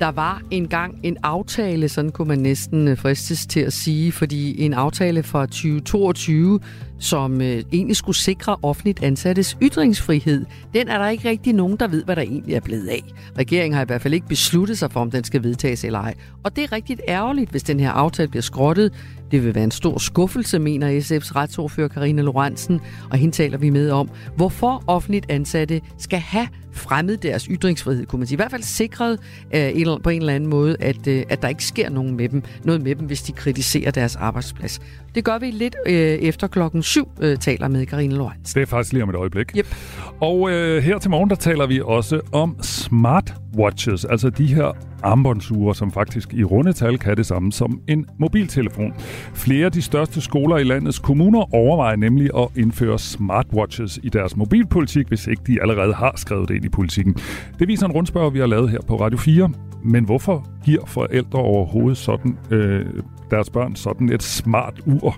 Der var engang en aftale, sådan kunne man næsten øh, fristes til at sige, fordi en aftale fra 2022, som øh, egentlig skulle sikre offentligt ansattes ytringsfrihed, den er der ikke rigtig nogen, der ved, hvad der egentlig er blevet af. Regeringen har i hvert fald ikke besluttet sig for, om den skal vedtages eller ej. Og det er rigtig ærgerligt, hvis den her aftale bliver skrottet. Det vil være en stor skuffelse, mener SF's retsordfører Karina Lorentzen, og hende taler vi med om, hvorfor offentligt ansatte skal have fremmet deres ytringsfrihed, kunne man sige. I hvert fald sikret øh, på en eller anden måde, at, øh, at der ikke sker nogen med dem, noget med dem, hvis de kritiserer deres arbejdsplads. Det gør vi lidt øh, efter klokken syv, øh, taler med Karine Lorenz. Det er faktisk lige om et øjeblik. Yep. Og øh, her til morgen, der taler vi også om smartwatches, altså de her armbåndsure, som faktisk i rundetal kan det samme som en mobiltelefon. Flere af de største skoler i landets kommuner overvejer nemlig at indføre smartwatches i deres mobilpolitik, hvis ikke de allerede har skrevet det ind i politikken. Det viser en rundspørg, vi har lavet her på Radio 4. Men hvorfor giver forældre overhovedet sådan, øh, deres børn sådan et smart ur?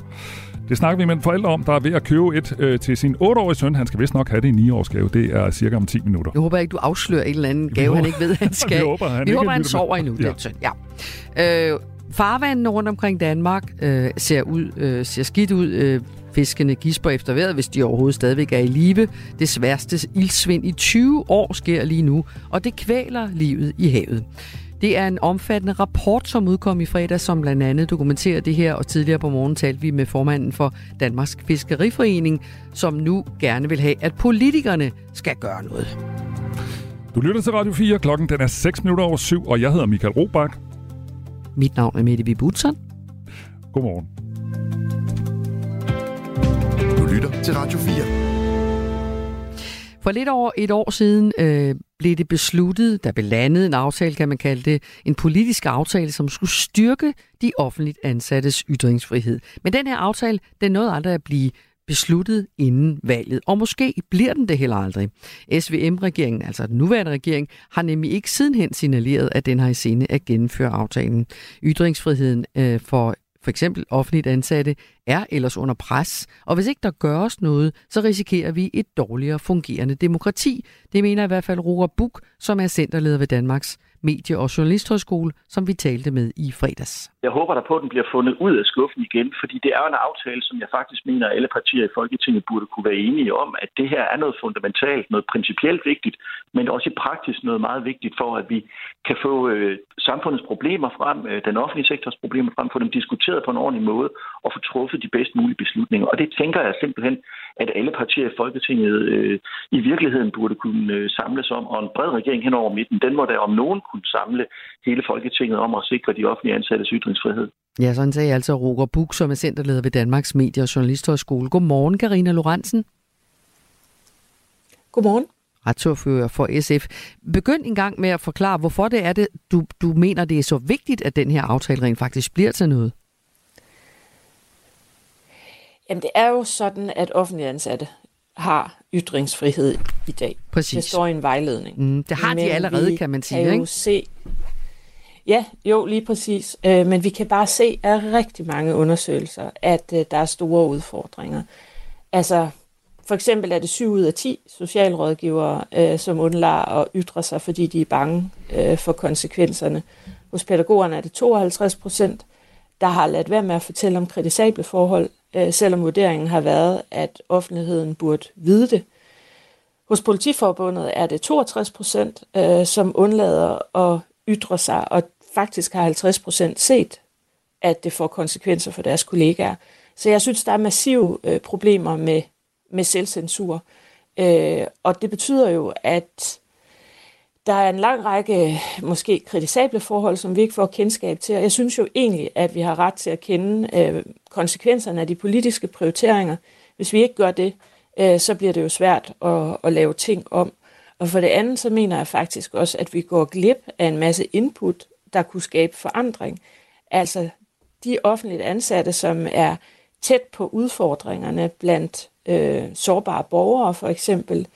Det snakker vi med en forælder om, der er ved at købe et øh, til sin 8-årige søn. Han skal vist nok have det i 9-årsgave. Det er cirka om 10 minutter. Jeg håber ikke, du afslører en eller anden gave, han ikke ved, han skal. vi håber, han, vi håber, han sover endnu, ja. den søn. Ja. Øh, farvandene rundt omkring Danmark øh, ser, ud, øh, ser skidt ud. Øh, fiskene gisper efter vejret, hvis de overhovedet stadigvæk er i live. Det sværeste ildsvind i 20 år sker lige nu, og det kvæler livet i havet. Det er en omfattende rapport, som udkom i fredag, som blandt andet dokumenterer det her, og tidligere på morgen talte vi med formanden for Danmarks Fiskeriforening, som nu gerne vil have, at politikerne skal gøre noget. Du lytter til Radio 4, klokken den er 6 minutter over 7, og jeg hedder Michael Robach. Mit navn er Mette Vibutson. Godmorgen. Du lytter til Radio 4. For lidt over et år siden øh, blev det besluttet, der blev landet en aftale, kan man kalde det, en politisk aftale, som skulle styrke de offentligt ansattes ytringsfrihed. Men den her aftale, den nåede aldrig at blive besluttet inden valget, og måske bliver den det heller aldrig. SVM-regeringen, altså den nuværende regering, har nemlig ikke sidenhen signaleret, at den har i sinde at gennemføre aftalen. Ytringsfriheden øh, for for eksempel offentligt ansatte, er ellers under pres, og hvis ikke der gøres noget, så risikerer vi et dårligere fungerende demokrati. Det mener i hvert fald Roger Buk, som er centerleder ved Danmarks Medie- og Journalisthøjskole, som vi talte med i fredags. Jeg håber der på, at den bliver fundet ud af skuffen igen, fordi det er en aftale, som jeg faktisk mener, at alle partier i Folketinget burde kunne være enige om, at det her er noget fundamentalt, noget principielt vigtigt, men også i praksis noget meget vigtigt for, at vi kan få øh, samfundets problemer frem, øh, den offentlige sektors problemer frem, få dem diskuteret på en ordentlig måde og få truffet de bedst mulige beslutninger. Og det tænker jeg simpelthen, at alle partier i Folketinget øh, i virkeligheden burde kunne øh, samles om, og en bred regering hen over midten, den må der om nogen kunne samle hele Folketinget om at sikre de offentlige ansattes ytringsfrihed. Ja, sådan sagde altså Roger Buk, som er centerleder ved Danmarks Medie- og Journalisthøjskole. Godmorgen, Karina Lorentzen. Godmorgen. Retsordfører for SF. Begynd en gang med at forklare, hvorfor det er det, du, du mener, det er så vigtigt, at den her aftale rent faktisk bliver til noget. Jamen, det er jo sådan, at offentlige ansatte har ytringsfrihed i dag. Præcis. Det står i en vejledning. Mm, det har Men de allerede, kan man sige. Kan ikke? jo se, Ja, jo, lige præcis. Øh, men vi kan bare se af rigtig mange undersøgelser, at øh, der er store udfordringer. Altså, for eksempel er det 7 ud af 10 socialrådgivere, øh, som undlader at ytre sig, fordi de er bange for konsekvenserne. Hos pædagogerne er det 52 procent, der har ladt være med at fortælle om kritisable forhold, Øh, selvom vurderingen har været, at offentligheden burde vide det. Hos politiforbundet er det 62 procent, øh, som undlader at ytre sig, og faktisk har 50 procent set, at det får konsekvenser for deres kollegaer. Så jeg synes, der er massive øh, problemer med, med selvcensur. Øh, og det betyder jo, at der er en lang række måske kritisable forhold, som vi ikke får kendskab til. Og jeg synes jo egentlig, at vi har ret til at kende øh, konsekvenserne af de politiske prioriteringer. Hvis vi ikke gør det, øh, så bliver det jo svært at, at lave ting om. Og for det andet, så mener jeg faktisk også, at vi går glip af en masse input der kunne skabe forandring. Altså de offentligt ansatte, som er tæt på udfordringerne blandt øh, sårbare borgere for eksempel,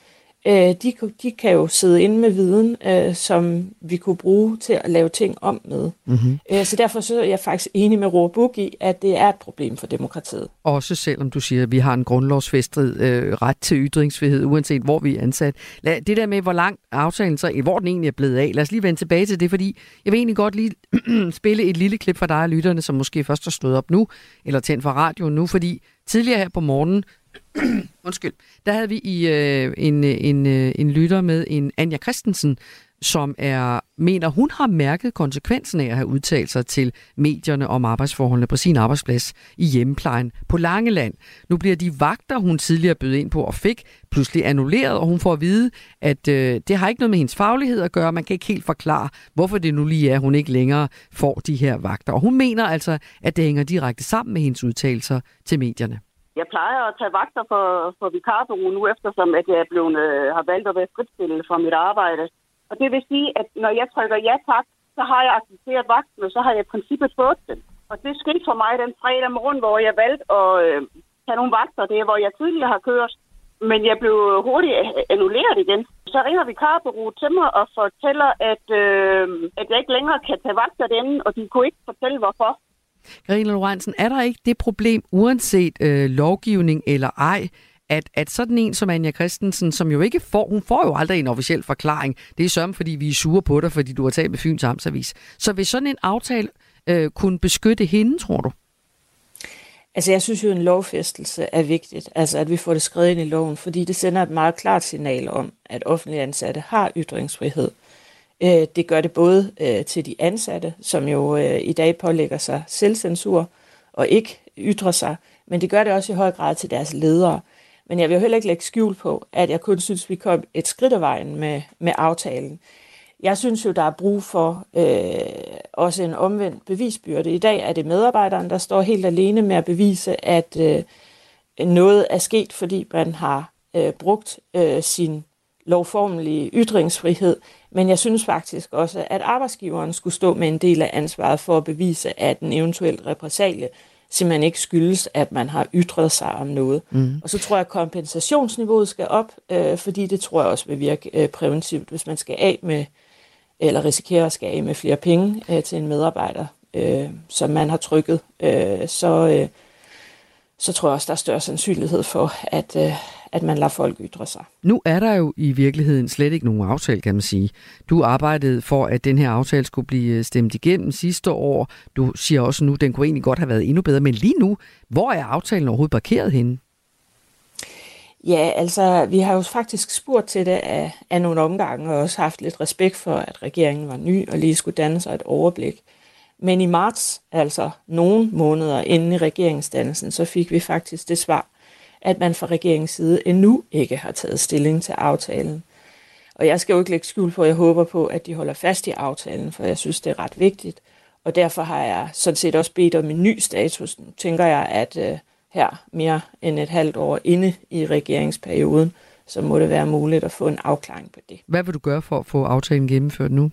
øh, de, de kan jo sidde inde med viden, øh, som vi kunne bruge til at lave ting om med. Mm-hmm. Øh, så derfor så er jeg faktisk enig med Roar i, at det er et problem for demokratiet. Også selvom du siger, at vi har en grundlovsfæstet øh, ret til ytringsfrihed, uanset hvor vi er ansat. Lad, det der med, hvor lang aftalen så, hvor den egentlig er blevet af, lad os lige vende tilbage til det, fordi jeg vil egentlig godt lige spille et lille klip for dig og lytterne, som måske først har stået op nu, eller tændt for radioen nu, fordi tidligere her på morgenen, undskyld, der havde vi i øh, en, øh, en, øh, en lytter med en Anja Christensen, som er, mener, hun har mærket konsekvensen af at have udtalt sig til medierne om arbejdsforholdene på sin arbejdsplads i hjemmeplejen på Langeland. Nu bliver de vagter, hun tidligere bød ind på og fik, pludselig annulleret, og hun får at vide, at øh, det har ikke noget med hendes faglighed at gøre. Man kan ikke helt forklare, hvorfor det nu lige er, at hun ikke længere får de her vagter. Og hun mener altså, at det hænger direkte sammen med hendes udtalelser til medierne. Jeg plejer at tage vagter for, for vikarbureau nu, eftersom at jeg er blevet, øh, har valgt at være fritstillet fra mit arbejde. Og det vil sige, at når jeg trykker ja tak, så har jeg accepteret vagten, og så har jeg i princippet fået den. Og det skete for mig den fredag morgen, hvor jeg valgte at øh, tage nogle vagter. Det er, hvor jeg tidligere har kørt. Men jeg blev hurtigt annulleret igen. Så ringer vikarbureauet til mig og fortæller, at, øh, at jeg ikke længere kan tage vagter derinde, og de kunne ikke fortælle, hvorfor. Karina Lorentzen, er der ikke det problem, uanset øh, lovgivning eller ej, at, at sådan en som Anja Christensen, som jo ikke får, hun får jo aldrig en officiel forklaring, det er sørme, fordi vi er sure på dig, fordi du har talt med Fyns Amtsavis. Så vil sådan en aftale øh, kunne beskytte hende, tror du? Altså jeg synes jo, en lovfæstelse er vigtigt, altså at vi får det skrevet ind i loven, fordi det sender et meget klart signal om, at offentlige ansatte har ytringsfrihed. Øh, det gør det både øh, til de ansatte, som jo øh, i dag pålægger sig selvcensur og ikke ytrer sig, men det gør det også i høj grad til deres ledere. Men jeg vil jo heller ikke lægge skjul på, at jeg kun synes, vi kom et skridt af vejen med, med aftalen. Jeg synes jo, der er brug for øh, også en omvendt bevisbyrde. I dag er det medarbejderen, der står helt alene med at bevise, at øh, noget er sket, fordi man har øh, brugt øh, sin lovformelige ytringsfrihed, men jeg synes faktisk også, at arbejdsgiveren skulle stå med en del af ansvaret for at bevise, at en eventuel repressalie simpelthen ikke skyldes, at man har ytret sig om noget. Mm. Og så tror jeg, at kompensationsniveauet skal op, øh, fordi det tror jeg også vil virke øh, præventivt, hvis man skal af med, eller risikerer at skal af med flere penge øh, til en medarbejder, øh, som man har trykket, øh, så, øh, så tror jeg også, der er større sandsynlighed for, at, øh, at man lader folk ytre sig. Nu er der jo i virkeligheden slet ikke nogen aftale, kan man sige. Du arbejdede for, at den her aftale skulle blive stemt igennem sidste år. Du siger også nu, at den kunne egentlig godt have været endnu bedre. Men lige nu, hvor er aftalen overhovedet parkeret henne? Ja, altså, vi har jo faktisk spurgt til det af, af nogle omgange, og også haft lidt respekt for, at regeringen var ny og lige skulle danne sig et overblik. Men i marts, altså nogle måneder inden i regeringsdannelsen, så fik vi faktisk det svar, at man fra regeringens side endnu ikke har taget stilling til aftalen. Og jeg skal jo ikke lægge skjul på, at jeg håber på, at de holder fast i aftalen, for jeg synes, det er ret vigtigt. Og derfor har jeg sådan set også bedt om en ny status. Nu tænker jeg, at uh, her mere end et halvt år inde i regeringsperioden, så må det være muligt at få en afklaring på det. Hvad vil du gøre for at få aftalen gennemført nu?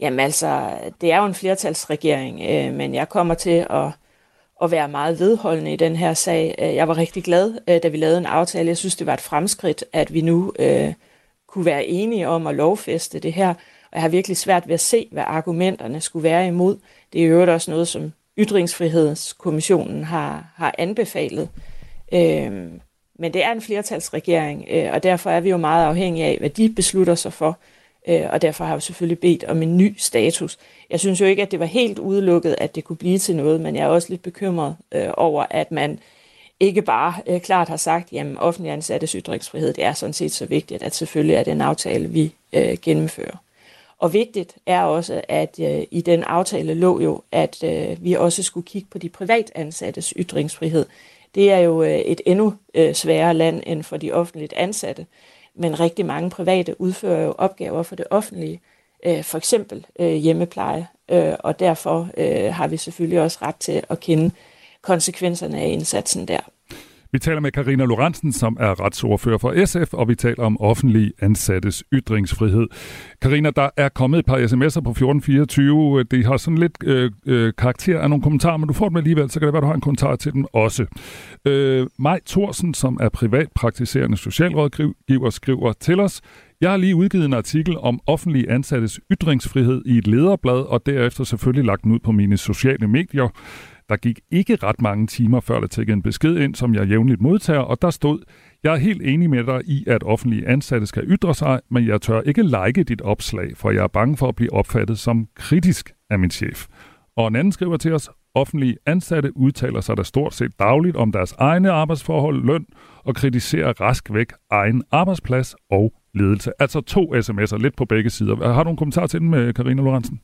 Jamen altså, det er jo en flertalsregering, øh, men jeg kommer til at at være meget vedholdende i den her sag. Øh, jeg var rigtig glad, øh, da vi lavede en aftale. Jeg synes, det var et fremskridt, at vi nu øh, kunne være enige om at lovfæste det her. Og jeg har virkelig svært ved at se, hvad argumenterne skulle være imod. Det er jo også noget, som Ytringsfrihedskommissionen har, har anbefalet. Øh, men det er en flertalsregering, øh, og derfor er vi jo meget afhængige af, hvad de beslutter sig for. Øh, og derfor har jeg selvfølgelig bedt om en ny status. Jeg synes jo ikke, at det var helt udelukket, at det kunne blive til noget, men jeg er også lidt bekymret øh, over, at man ikke bare øh, klart har sagt, at offentlig ansattes ytringsfrihed, det er sådan set så vigtigt, at selvfølgelig er det en aftale, vi øh, gennemfører. Og vigtigt er også, at øh, i den aftale lå jo, at øh, vi også skulle kigge på de privatansattes ytringsfrihed. Det er jo øh, et endnu øh, sværere land end for de offentligt ansatte men rigtig mange private udfører jo opgaver for det offentlige, øh, for eksempel øh, hjemmepleje, øh, og derfor øh, har vi selvfølgelig også ret til at kende konsekvenserne af indsatsen der. Vi taler med Karina Lorentzen, som er retsordfører for SF, og vi taler om offentlig ansattes ytringsfrihed. Karina, der er kommet et par sms'er på 1424. Det har sådan lidt øh, øh, karakter af nogle kommentarer, men du får dem alligevel, så kan det være, du har en kommentar til dem også. Øh, Maj Thorsen, som er privatpraktiserende socialrådgiver, skriver til os, jeg har lige udgivet en artikel om offentlige ansattes ytringsfrihed i et lederblad, og derefter selvfølgelig lagt den ud på mine sociale medier. Der gik ikke ret mange timer, før der tækkede en besked ind, som jeg jævnligt modtager, og der stod, jeg er helt enig med dig i, at offentlige ansatte skal ytre sig, men jeg tør ikke like dit opslag, for jeg er bange for at blive opfattet som kritisk af min chef. Og en anden skriver til os, offentlige ansatte udtaler sig der stort set dagligt om deres egne arbejdsforhold, løn og kritiserer rask væk egen arbejdsplads og ledelse. Altså to sms'er, lidt på begge sider. Har du en kommentar til den med Karina Lorentzen?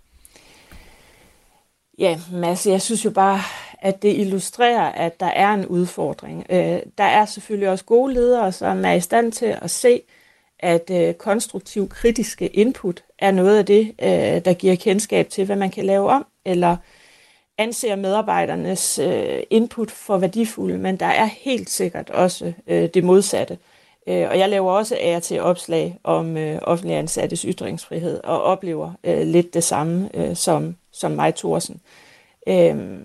Ja, Mads, jeg synes jo bare, at det illustrerer, at der er en udfordring. Øh, der er selvfølgelig også gode ledere, som er i stand til at se, at øh, konstruktiv kritiske input er noget af det, øh, der giver kendskab til, hvad man kan lave om, eller anser medarbejdernes øh, input for værdifulde, men der er helt sikkert også øh, det modsatte. Øh, og jeg laver også af til opslag om øh, offentlig ansattes ytringsfrihed, og oplever øh, lidt det samme øh, som, som mig, Thorsen. Øh,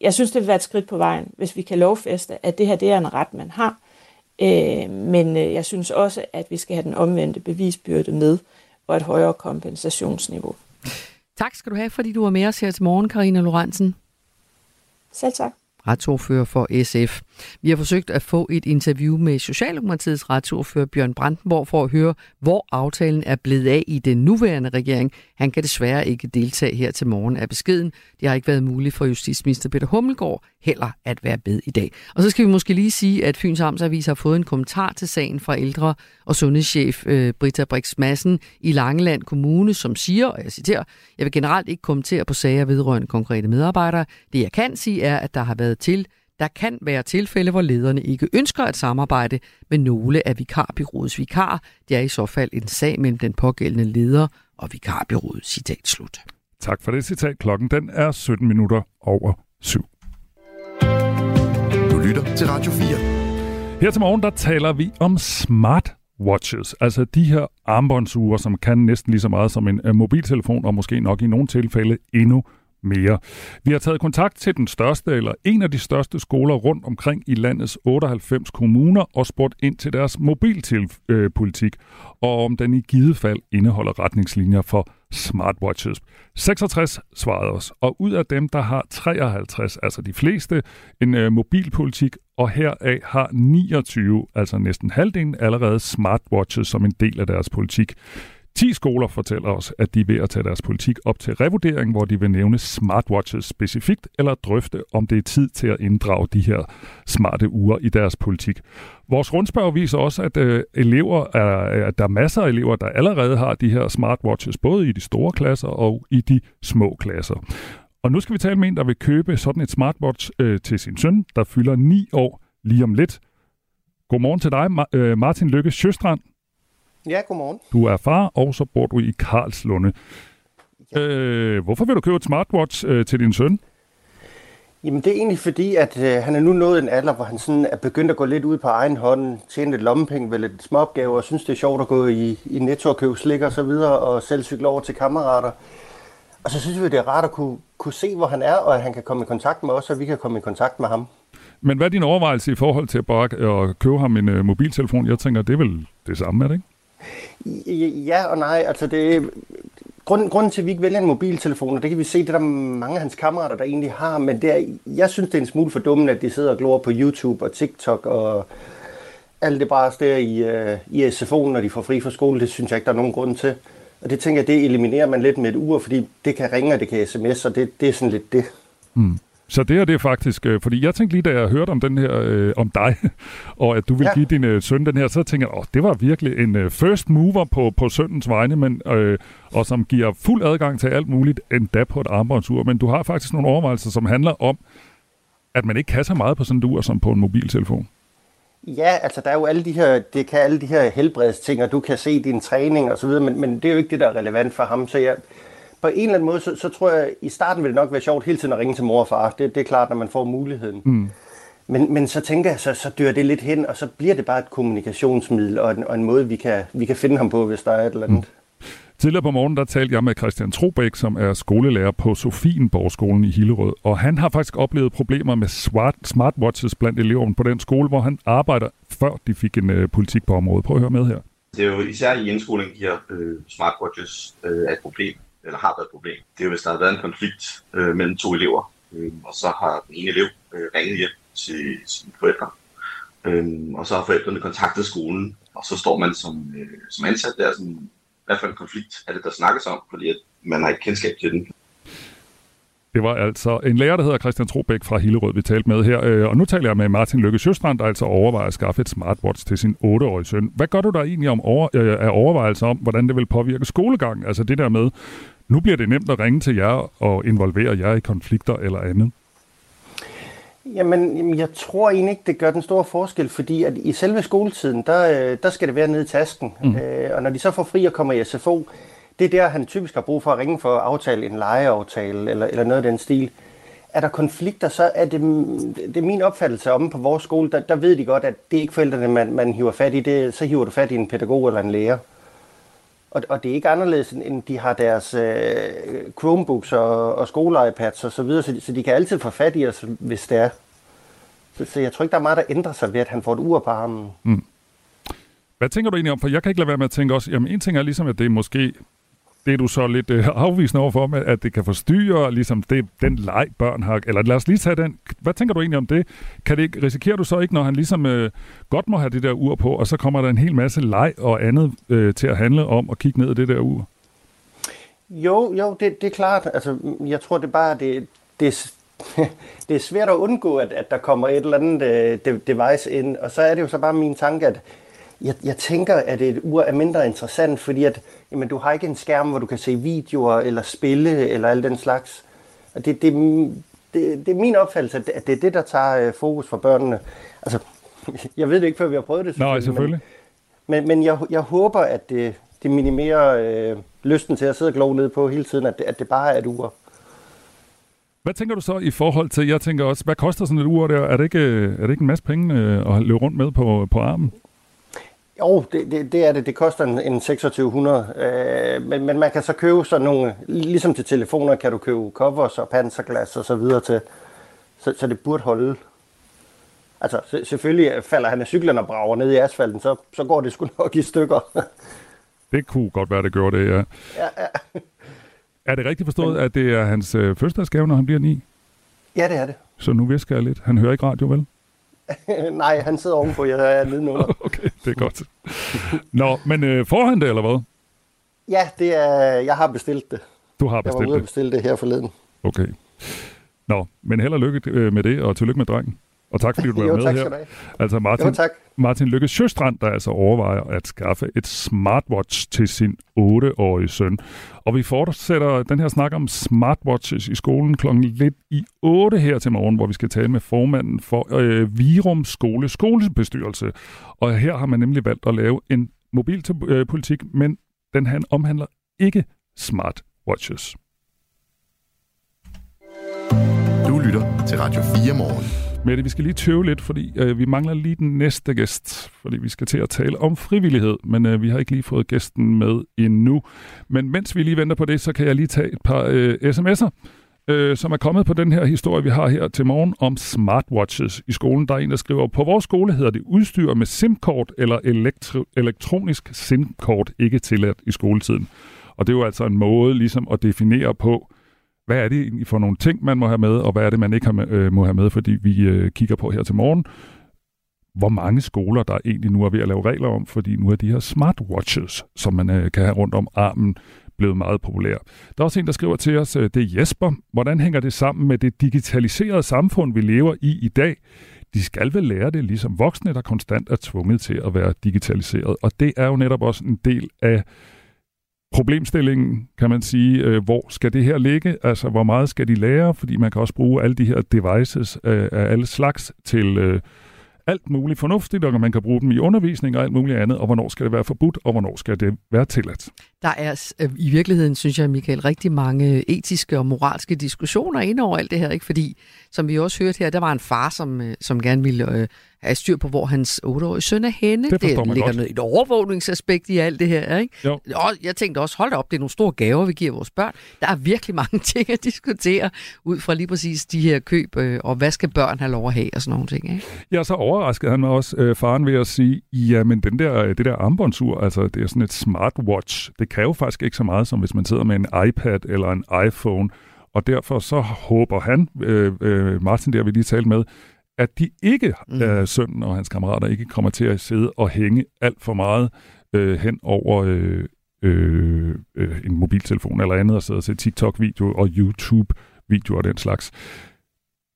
jeg synes, det vil være et skridt på vejen, hvis vi kan lovfæste, at det her det er en ret, man har. Øh, men øh, jeg synes også, at vi skal have den omvendte bevisbyrde med, og et højere kompensationsniveau. Tak skal du have, fordi du var med os her til morgen, Karina Lorentzen. Selv tak retsordfører for SF. Vi har forsøgt at få et interview med Socialdemokratiets retsordfører Bjørn Brandenborg for at høre, hvor aftalen er blevet af i den nuværende regering. Han kan desværre ikke deltage her til morgen af beskeden. Det har ikke været muligt for justitsminister Peter Hummelgaard heller at være med i dag. Og så skal vi måske lige sige, at Fyns Amtsavis har fået en kommentar til sagen fra ældre- og sundhedschef øh, Britta Brix Madsen i Langeland Kommune, som siger, og jeg citerer, jeg vil generelt ikke kommentere på sager vedrørende konkrete medarbejdere. Det jeg kan sige er, at der har været til der kan være tilfælde, hvor lederne ikke ønsker at samarbejde med nogle af vikarbyrådets vikar. Det er i så fald en sag mellem den pågældende leder og vikarbyrået. Citat slut. Tak for det citat. Klokken den er 17 minutter over syv. Du lytter til Radio 4. Her til morgen, der taler vi om smart watches, altså de her armbåndsure, som kan næsten lige så meget som en uh, mobiltelefon, og måske nok i nogle tilfælde endnu mere. Vi har taget kontakt til den største eller en af de største skoler rundt omkring i landets 98 kommuner og spurgt ind til deres mobilpolitik, øh, og om den i givet fald indeholder retningslinjer for smartwatches. 66 svarede os, og ud af dem, der har 53, altså de fleste, en øh, mobilpolitik, og heraf har 29, altså næsten halvdelen, allerede smartwatches som en del af deres politik. 10 skoler fortæller os, at de er ved at tage deres politik op til revurdering, hvor de vil nævne smartwatches specifikt, eller drøfte, om det er tid til at inddrage de her smarte uger i deres politik. Vores rundspørg viser også, at øh, elever er, at der er masser af elever, der allerede har de her smartwatches, både i de store klasser og i de små klasser. Og nu skal vi tale med en, der vil købe sådan et smartwatch øh, til sin søn, der fylder 9 år lige om lidt. Godmorgen til dig, øh, Martin Lykke Sjøstrand. Ja, godmorgen. Du er far, og så bor du i Karlslunde. Ja. Øh, hvorfor vil du købe et smartwatch øh, til din søn? Jamen det er egentlig fordi, at øh, han er nu nået en alder, hvor han sådan er begyndt at gå lidt ud på egen hånd, tjene lidt lommepenge ved lidt småopgaver, og synes det er sjovt at gå i, i netto og købe slik og så videre, og selv cykle over til kammerater. Og så synes vi, det er rart at kunne, kunne se, hvor han er, og at han kan komme i kontakt med os, og vi kan komme i kontakt med ham. Men hvad er din overvejelse i forhold til at bare at købe ham en uh, mobiltelefon? Jeg tænker, det er vel det samme, er det ikke? Ja og nej, altså det, grunden, grunden til, at vi ikke vælger en mobiltelefon, og det kan vi se, det er der mange af hans kammerater, der egentlig har, men det er, jeg synes, det er en smule for dumt, at de sidder og glor på YouTube og TikTok og alt det bare der i, uh, i SFO'en, når de får fri fra skole, det synes jeg ikke, der er nogen grund til. Og det tænker jeg, det eliminerer man lidt med et ur, fordi det kan ringe, og det kan sms, og det, det er sådan lidt det. Mm. Så det er det faktisk, øh, fordi jeg tænkte lige, da jeg hørte om den her, øh, om dig, og at du vil ja. give din øh, søn den her, så tænker jeg, åh, det var virkelig en øh, first mover på, på søndens vegne, men, øh, og som giver fuld adgang til alt muligt, endda på et armbåndsur. Men du har faktisk nogle overvejelser, som handler om, at man ikke kan så meget på sådan et ur som på en mobiltelefon. Ja, altså der er jo alle de her, det kan alle de her helbredsting, og du kan se din træning og så videre, men, men det er jo ikke det, der er relevant for ham. Så jeg, på en eller anden måde, så, så tror jeg, i starten vil det nok være sjovt hele tiden at ringe til mor og far. Det, det er klart, når man får muligheden. Mm. Men, men så tænker jeg, så, så dør det lidt hen, og så bliver det bare et kommunikationsmiddel og en, og en måde, vi kan, vi kan finde ham på, hvis der er et eller andet. Mm. Tidligere på morgen, der talte jeg med Christian Trobæk, som er skolelærer på Sofienborgskolen i Hillerød. Og han har faktisk oplevet problemer med smart, smartwatches blandt eleverne på den skole, hvor han arbejder, før de fik en uh, politik på området. Prøv at høre med her. Det er jo især i indskolingen, de her øh, smartwatches øh, er et problem, eller har været et problem. Det er hvis der har været en konflikt øh, mellem to elever, øh, og så har den ene elev øh, ringet hjem til sine forældre, øh, og så har forældrene kontaktet skolen, og så står man som, øh, som ansat der sådan, hvad for en konflikt er det, der snakkes om, fordi at man har ikke kendskab til den. Det var altså en lærer, der hedder Christian Trobæk fra Hillerød, vi talte med her. Øh, og nu taler jeg med Martin Lykke Sjøstrand, der altså overvejer at skaffe et smartwatch til sin 8-årige søn. Hvad gør du der egentlig om over, øh, af overvejelser om, hvordan det vil påvirke skolegang? Altså det der med, nu bliver det nemt at ringe til jer og involvere jer i konflikter eller andet. Jamen, jeg tror egentlig ikke, det gør den store forskel, fordi at i selve skoletiden, der, øh, der skal det være nede i tasken. Mm. Øh, og når de så får fri og kommer i SFO, det er der, han typisk har brug for at ringe for at aftale en legeaftale eller, eller noget af den stil. Er der konflikter, så er det, det er min opfattelse om på vores skole, der, der ved de godt, at det er ikke forældrene, man, man hiver fat i, det, så hiver du fat i en pædagog eller en lærer. Og, og det er ikke anderledes, end de har deres øh, Chromebooks og, og skole-iPads og så videre, så de, så de kan altid få fat i os, hvis det er. Så, så jeg tror ikke, der er meget, der ændrer sig ved, at han får et ur på armen. Mm. Hvad tænker du egentlig om? For jeg kan ikke lade være med at tænke også, jamen en ting er ligesom, at det er måske det er du så lidt øh, afvisende overfor, med, at det kan forstyrre ligesom det, den leg, børn har. Eller lad os lige tage den. Hvad tænker du egentlig om det? Kan det risikerer du så ikke, når han ligesom øh, godt må have det der ur på, og så kommer der en hel masse leg og andet øh, til at handle om at kigge ned i det der ur? Jo, jo, det, det er klart. Altså, jeg tror, det er bare, det, det, det er svært at undgå, at, at der kommer et eller andet øh, device ind. Og så er det jo så bare min tanke, at jeg, jeg tænker, at et ur er mindre interessant, fordi at, jamen, du har ikke en skærm, hvor du kan se videoer eller spille eller alt den slags. Og det, det, det, det er min opfattelse, at det er det, der tager øh, fokus for børnene. Altså, jeg ved det ikke, før vi har prøvet det. Nej, selvfølgelig. Men, men, men jeg, jeg håber, at det, det minimerer øh, lysten til at sidde og glo ned på hele tiden, at det, at det bare er et ur. Hvad tænker du så i forhold til, jeg tænker også, hvad koster sådan et ur der? Er det ikke, øh, er det ikke en masse penge øh, at løbe rundt med på, på armen? Jo, det, det, det er det. Det koster en, en 2600. Øh, men, men man kan så købe sådan nogle, ligesom til telefoner, kan du købe covers og panserglas og så videre til. Så, så det burde holde. Altså, selvfølgelig falder han af cyklen og brager ned i asfalten, så, så går det sgu nok i stykker. det kunne godt være, det gjorde det, ja. ja, ja. Er det rigtigt forstået, men, at det er hans øh, fødselsdagsgave, når han bliver ni? Ja, det er det. Så nu visker jeg lidt. Han hører ikke radio, vel? Nej, han sidder ovenpå, jeg er nedenunder. okay, det er godt. Nå, men øh, får han det, eller hvad? Ja, det er, jeg har bestilt det. Du har bestilt det? Jeg var ude at bestille det her forleden. Okay. Nå, men held og lykke øh, med det, og tillykke med drengen. Og tak fordi du var jo, med tak her. Altså Martin, jo, tak. Martin Lykke Sjøstrand, der altså overvejer at skaffe et smartwatch til sin 8-årige søn. Og vi fortsætter den her snak om smartwatches i skolen klokken lidt i 8 her til morgen, hvor vi skal tale med formanden for øh, Virum Skole skolebestyrelse. Og her har man nemlig valgt at lave en mobilpolitik, men den han omhandler ikke smartwatches. Du lytter til Radio 4 morgen. Mette, vi skal lige tøve lidt, fordi øh, vi mangler lige den næste gæst, fordi vi skal til at tale om frivillighed, men øh, vi har ikke lige fået gæsten med endnu. Men mens vi lige venter på det, så kan jeg lige tage et par øh, sms'er, øh, som er kommet på den her historie, vi har her til morgen om smartwatches i skolen. Der er en, der skriver, på vores skole hedder det udstyr med SIM-kort eller elektro- elektronisk SIM-kort ikke tilladt i skoletiden. Og det er jo altså en måde ligesom at definere på, hvad er det egentlig for nogle ting, man må have med, og hvad er det, man ikke har, øh, må have med, fordi vi øh, kigger på her til morgen, hvor mange skoler, der egentlig nu er ved at lave regler om, fordi nu er de her smartwatches, som man øh, kan have rundt om armen, blevet meget populære. Der er også en, der skriver til os, øh, det er Jesper. Hvordan hænger det sammen med det digitaliserede samfund, vi lever i i dag? De skal vel lære det, ligesom voksne, der konstant er tvunget til at være digitaliseret. Og det er jo netop også en del af problemstillingen, kan man sige, øh, hvor skal det her ligge? Altså, hvor meget skal de lære? Fordi man kan også bruge alle de her devices øh, af alle slags til øh, alt muligt fornuftigt, og man kan bruge dem i undervisning og alt muligt andet, og hvornår skal det være forbudt, og hvornår skal det være tilladt. Der er øh, i virkeligheden, synes jeg, Michael, rigtig mange etiske og moralske diskussioner ind over alt det her, ikke? fordi som vi også hørte her, der var en far, som, øh, som gerne ville øh, have styr på, hvor hans 8-årige søn er henne. Det, det ligger godt. noget, et overvågningsaspekt i alt det her. Ikke? Jo. Og jeg tænkte også, hold da op, det er nogle store gaver, vi giver vores børn. Der er virkelig mange ting at diskutere ud fra lige præcis de her køb, øh, og hvad skal børn have lov at have og sådan nogle ting. Ikke? Ja, så overraskede han mig også, øh, faren, ved at sige, ja, men den der, det der armbåndsur, altså det er sådan et smartwatch, det kan jo faktisk ikke så meget, som hvis man sidder med en iPad eller en iPhone, og derfor så håber han, øh, øh, Martin der vi lige talte med, at de ikke, mm. øh, sønnen og hans kammerater, ikke kommer til at sidde og hænge alt for meget øh, hen over øh, øh, øh, en mobiltelefon eller andet, og sidde og se TikTok-video og YouTube-video og den slags.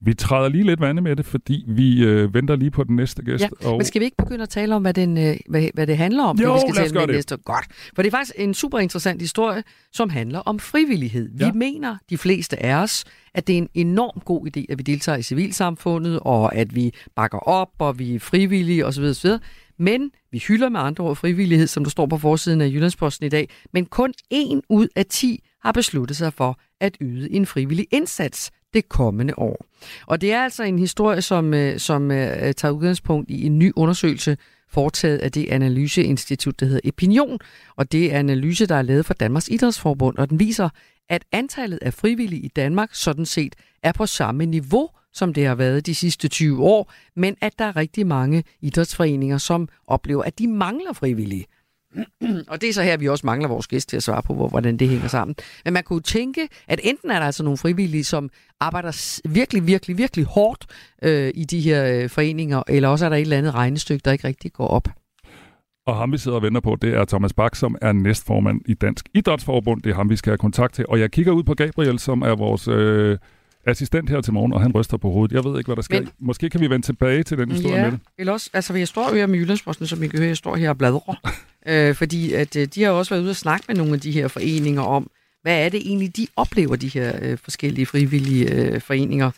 Vi træder lige lidt vande med det, fordi vi øh, venter lige på den næste gæst. Ja, og... men skal vi ikke begynde at tale om, hvad, den, øh, hvad, hvad det handler om? Jo, vi skal tale med det. Næste. Godt. For det er faktisk en super interessant historie, som handler om frivillighed. Ja. Vi mener, de fleste af os, at det er en enorm god idé, at vi deltager i civilsamfundet, og at vi bakker op, og vi er frivillige osv. osv. Men vi hylder med andre ord frivillighed, som der står på forsiden af Jyllandsposten i dag. Men kun en ud af 10 har besluttet sig for at yde en frivillig indsats det kommende år. Og det er altså en historie, som, øh, som øh, tager udgangspunkt i en ny undersøgelse foretaget af det analyseinstitut, der hedder Opinion. Og det er analyse, der er lavet for Danmarks Idrætsforbund, og den viser, at antallet af frivillige i Danmark sådan set er på samme niveau, som det har været de sidste 20 år, men at der er rigtig mange idrætsforeninger, som oplever, at de mangler frivillige. og det er så her, vi også mangler vores gæst til at svare på, hvor, hvordan det hænger sammen. Men man kunne tænke, at enten er der altså nogle frivillige, som arbejder virkelig, virkelig, virkelig hårdt øh, i de her øh, foreninger, eller også er der et eller andet regnestykke, der ikke rigtig går op. Og ham, vi sidder og venter på, det er Thomas Bak, som er næstformand i Dansk Idrætsforbund. Det er ham, vi skal have kontakt til. Og jeg kigger ud på Gabriel, som er vores øh, assistent her til morgen, og han ryster på hovedet. Jeg ved ikke, hvad der sker. Men, Måske kan vi vende tilbage til den historie ja, med det. Eller også, altså, jeg står her med Jyllandsposten, som I kan høre, jeg står her og bladrer. øh, fordi at, øh, de har også været ude og snakke med nogle af de her foreninger om, hvad er det egentlig, de oplever, de her øh, forskellige frivillige øh, foreninger.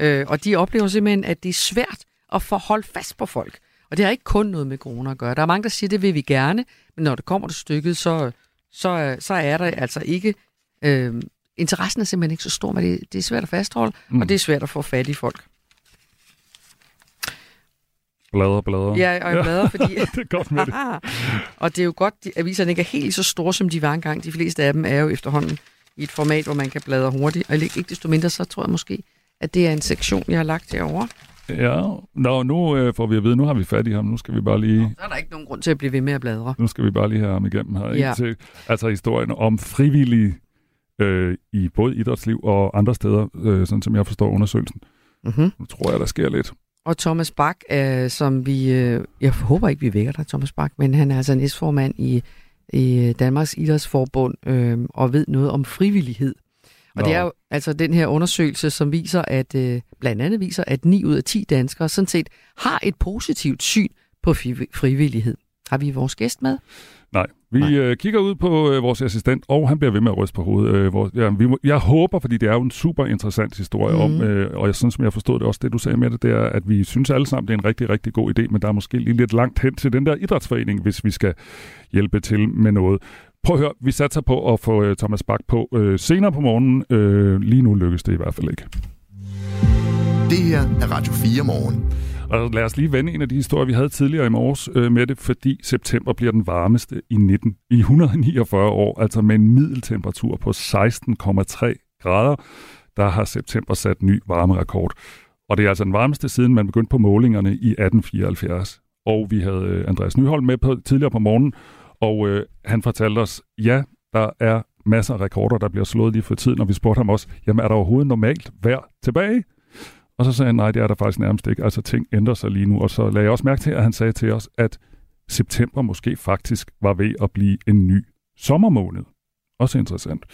Øh, og de oplever simpelthen, at det er svært at forholde fast på folk. Og det har ikke kun noget med corona at gøre. Der er mange, der siger, det vil vi gerne, men når det kommer til stykket, så, så, så er der altså ikke... Øh, interessen er simpelthen ikke så stor, men det, det er svært at fastholde, mm. og det er svært at få fat i folk. Blader, blader. Ja, og jeg blader, fordi... det er godt med det. og det er jo godt, at aviserne ikke er helt så store, som de var engang. De fleste af dem er jo efterhånden i et format, hvor man kan bladre hurtigt. Og ikke desto mindre, så tror jeg måske, at det er en sektion, jeg har lagt derovre. Ja, Nå, nu øh, får vi at vide, nu har vi fat i ham, nu skal vi bare lige... Så er der ikke nogen grund til at blive ved med at bladre. Nu skal vi bare lige have ham igennem her. Ja. Til, altså historien om frivillige øh, i både idrætsliv og andre steder, øh, sådan som jeg forstår undersøgelsen. Mm-hmm. Nu tror jeg, der sker lidt. Og Thomas Bak, øh, som vi... Øh, jeg håber ikke, vi vækker dig, Thomas Bak, men han er altså næstformand i, i Danmarks Idrætsforbund øh, og ved noget om frivillighed. Og Nå. det er jo altså den her undersøgelse, som viser, at øh, blandt andet viser, at 9 ud af 10 danskere sådan set har et positivt syn på frivillighed. Har vi vores gæst med? Nej, vi Nej. Øh, kigger ud på øh, vores assistent, og han bliver ved med at ryste på hovedet. Øh, vores, ja, vi må, jeg håber, fordi det er jo en super interessant historie mm. om, øh, og jeg synes, som jeg forstod det også, det du sagde med det, det er, at vi synes alle sammen, det er en rigtig, rigtig god idé, men der er måske lige lidt langt hen til den der idrætsforening, hvis vi skal hjælpe til med noget. Prøv at høre, vi satser på at få uh, Thomas Bak på uh, senere på morgenen. Uh, lige nu lykkes det i hvert fald ikke. Det her er Radio 4 morgen. Og lad os lige vende en af de historier, vi havde tidligere i morges øh, med det, fordi september bliver den varmeste i, 19, i 149 år, altså med en middeltemperatur på 16,3 grader. Der har september sat ny varmerekord. Og det er altså den varmeste siden man begyndte på målingerne i 1874. Og vi havde øh, Andreas Nyholm med på, tidligere på morgenen, og øh, han fortalte os, ja, der er masser af rekorder, der bliver slået lige for tiden, og vi spurgte ham også, jamen er der overhovedet normalt vejr tilbage? Og så sagde han, nej, det er der faktisk nærmest ikke. Altså ting ændrer sig lige nu. Og så lagde jeg også mærke til, at han sagde til os, at september måske faktisk var ved at blive en ny sommermåned. Også interessant.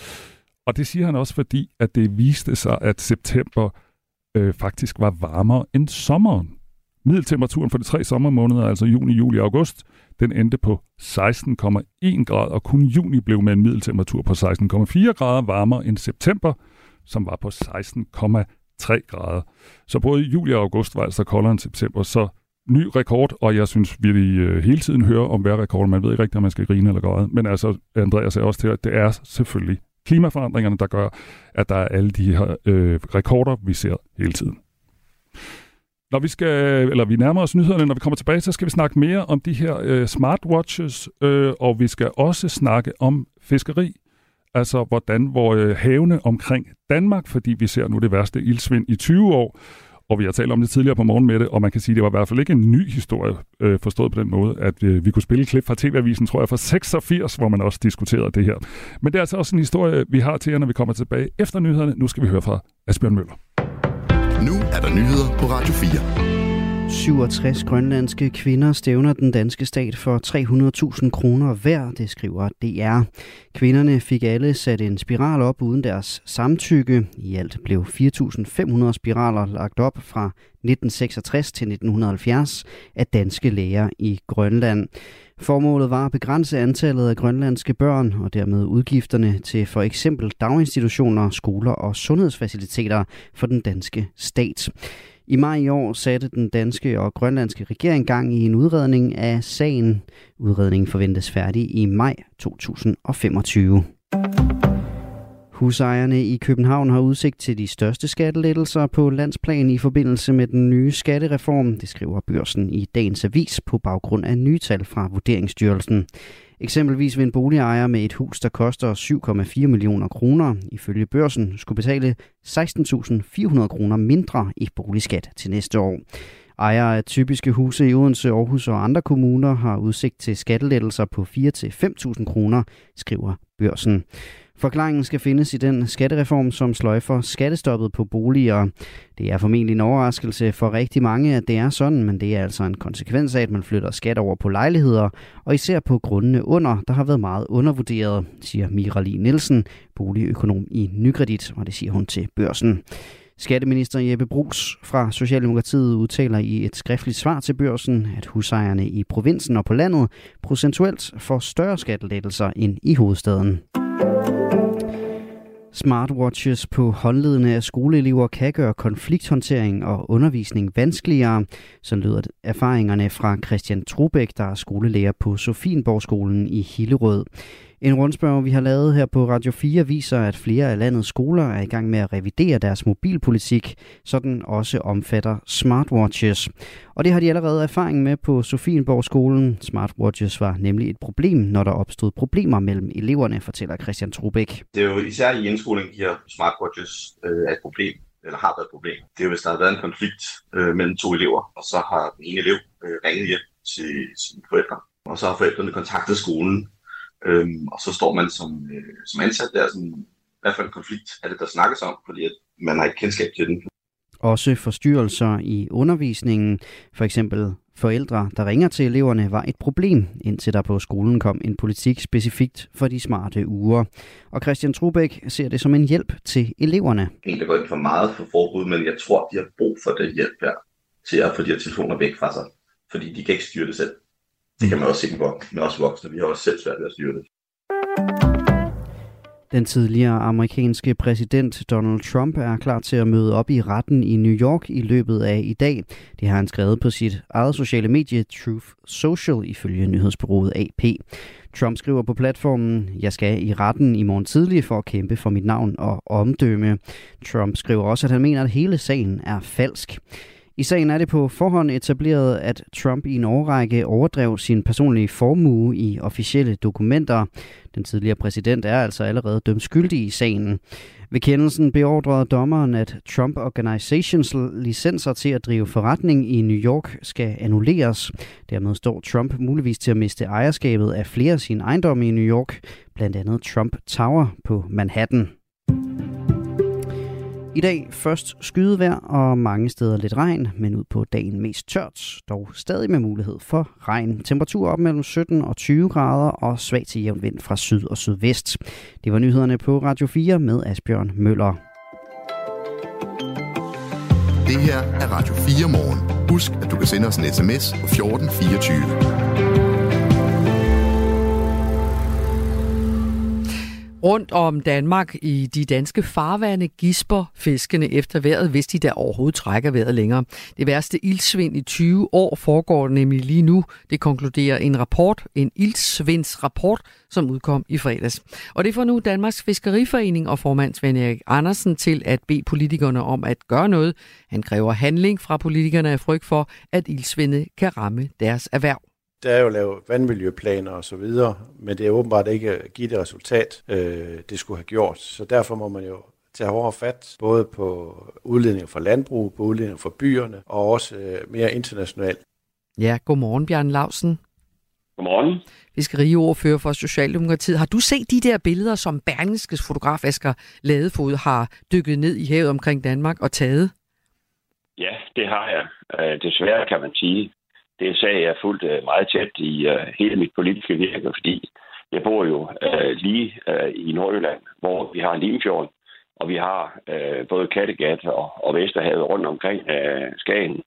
Og det siger han også, fordi at det viste sig, at september øh, faktisk var varmere end sommeren. Middeltemperaturen for de tre sommermåneder, altså juni, juli og august, den endte på 16,1 grader, og kun juni blev med en middeltemperatur på 16,4 grader varmere end september, som var på 16,3 3 grader. Så både juli og august var altså koldere end september, så ny rekord, og jeg synes, vi øh, hele tiden hører om hver rekord. Man ved ikke rigtigt, om man skal grine eller græde. Men altså, Andreas sagde også til, at det er selvfølgelig klimaforandringerne, der gør, at der er alle de her øh, rekorder, vi ser hele tiden. Når vi skal, eller vi nærmer os nyhederne, når vi kommer tilbage, så skal vi snakke mere om de her øh, smartwatches, øh, og vi skal også snakke om fiskeri. Altså, hvordan vores øh, havene omkring Danmark, fordi vi ser nu det værste ildsvind i 20 år, og vi har talt om det tidligere på morgen med det, og man kan sige, at det var i hvert fald ikke en ny historie, øh, forstået på den måde, at øh, vi kunne spille et klip fra TV-avisen, tror jeg, fra 86, hvor man også diskuterede det her. Men det er altså også en historie, vi har til jer, når vi kommer tilbage efter nyhederne. Nu skal vi høre fra Asbjørn Møller. Nu er der nyheder på Radio 4. 67 grønlandske kvinder stævner den danske stat for 300.000 kroner hver, det skriver DR. Kvinderne fik alle sat en spiral op uden deres samtykke. I alt blev 4.500 spiraler lagt op fra 1966 til 1970 af danske læger i Grønland. Formålet var at begrænse antallet af grønlandske børn og dermed udgifterne til for eksempel daginstitutioner, skoler og sundhedsfaciliteter for den danske stat. I maj i år satte den danske og grønlandske regering gang i en udredning af sagen. Udredningen forventes færdig i maj 2025. Husejerne i København har udsigt til de største skattelettelser på landsplan i forbindelse med den nye skattereform, det skriver børsen i dagens avis på baggrund af nye tal fra Vurderingsstyrelsen. Eksempelvis vil en boligejer med et hus, der koster 7,4 millioner kroner, ifølge børsen skulle betale 16.400 kroner mindre i boligskat til næste år. Ejere af typiske huse i Odense, Aarhus og andre kommuner har udsigt til skattelettelser på 4-5.000 kroner, skriver børsen. Forklaringen skal findes i den skattereform, som sløjfer skattestoppet på boliger. Det er formentlig en overraskelse for rigtig mange, at det er sådan, men det er altså en konsekvens af, at man flytter skat over på lejligheder, og især på grundene under, der har været meget undervurderet, siger Mira Lee Nielsen, boligøkonom i Nykredit, og det siger hun til børsen. Skatteminister Jeppe Brugs fra Socialdemokratiet udtaler i et skriftligt svar til børsen, at husejerne i provinsen og på landet procentuelt får større skattelettelser end i hovedstaden. Smartwatches på håndledene af skoleelever kan gøre konflikthåndtering og undervisning vanskeligere. Så lyder erfaringerne fra Christian Trubæk, der er skolelærer på Sofienborgskolen i Hillerød. En rundspørg, vi har lavet her på Radio 4, viser, at flere af landets skoler er i gang med at revidere deres mobilpolitik, så den også omfatter smartwatches. Og det har de allerede erfaring med på Sofienborg-skolen. Smartwatches var nemlig et problem, når der opstod problemer mellem eleverne, fortæller Christian Trubæk. Det er jo især i indskoling, de her smartwatches øh, er et problem eller har været et problem. Det er jo, hvis der har været en konflikt øh, mellem to elever, og så har den ene elev øh, ringet hjem til sine forældre, og så har forældrene kontaktet skolen Øhm, og så står man som, øh, som ansat der, sådan, hvad for en konflikt er det, der snakkes om, fordi at man har ikke kendskab til den. Også forstyrrelser i undervisningen, for eksempel forældre, der ringer til eleverne, var et problem, indtil der på skolen kom en politik specifikt for de smarte uger. Og Christian Trubæk ser det som en hjælp til eleverne. Egentlig går ikke for meget for forbud, men jeg tror, de har brug for det hjælp her til at få de her telefoner væk fra sig. Fordi de kan ikke styre det selv. Det kan man også se med os voksne. Vi har også selv svært ved at styre det. Den tidligere amerikanske præsident Donald Trump er klar til at møde op i retten i New York i løbet af i dag. Det har han skrevet på sit eget sociale medie Truth Social ifølge nyhedsbureauet AP. Trump skriver på platformen, jeg skal i retten i morgen tidlig for at kæmpe for mit navn og omdømme. Trump skriver også, at han mener, at hele sagen er falsk. I sagen er det på forhånd etableret, at Trump i en årrække overdrev sin personlige formue i officielle dokumenter. Den tidligere præsident er altså allerede dømt skyldig i sagen. Ved kendelsen beordrede dommeren, at Trump Organizations licenser til at drive forretning i New York skal annulleres. Dermed står Trump muligvis til at miste ejerskabet af flere af sine ejendomme i New York, blandt andet Trump Tower på Manhattan. I dag først skydevejr og mange steder lidt regn, men ud på dagen mest tørt, dog stadig med mulighed for regn. Temperatur op mellem 17 og 20 grader og svag til jævn vind fra syd og sydvest. Det var nyhederne på Radio 4 med Asbjørn Møller. Det her er Radio 4 morgen. Husk, at du kan sende os en sms på 1424. Rundt om Danmark i de danske farvande gisper fiskene efter vejret, hvis de der overhovedet trækker vejret længere. Det værste ildsvind i 20 år foregår nemlig lige nu. Det konkluderer en rapport, en ildsvindsrapport, som udkom i fredags. Og det får nu Danmarks Fiskeriforening og formand Svend Erik Andersen til at bede politikerne om at gøre noget. Han kræver handling fra politikerne af frygt for, at ildsvindet kan ramme deres erhverv. Der er jo lavet vandmiljøplaner og så videre, men det er åbenbart ikke at give det resultat, øh, det skulle have gjort. Så derfor må man jo tage hårdere fat, både på udledninger fra landbrug, på udledninger fra byerne, og også øh, mere internationalt. Ja, godmorgen Bjørn Lausen. Godmorgen. Fiskeriordfører for Socialdemokratiet. Har du set de der billeder, som Berlingskes fotograf Asger Ladefod har dykket ned i havet omkring Danmark og taget? Ja, det har jeg. Øh, desværre kan man sige det er en sag, jeg har fulgt øh, meget tæt i uh, hele mit politiske virke, fordi jeg bor jo uh, lige uh, i Nordjylland, hvor vi har Limfjorden, og vi har uh, både Kattegat og, og Vesterhavet rundt omkring uh, Skagen.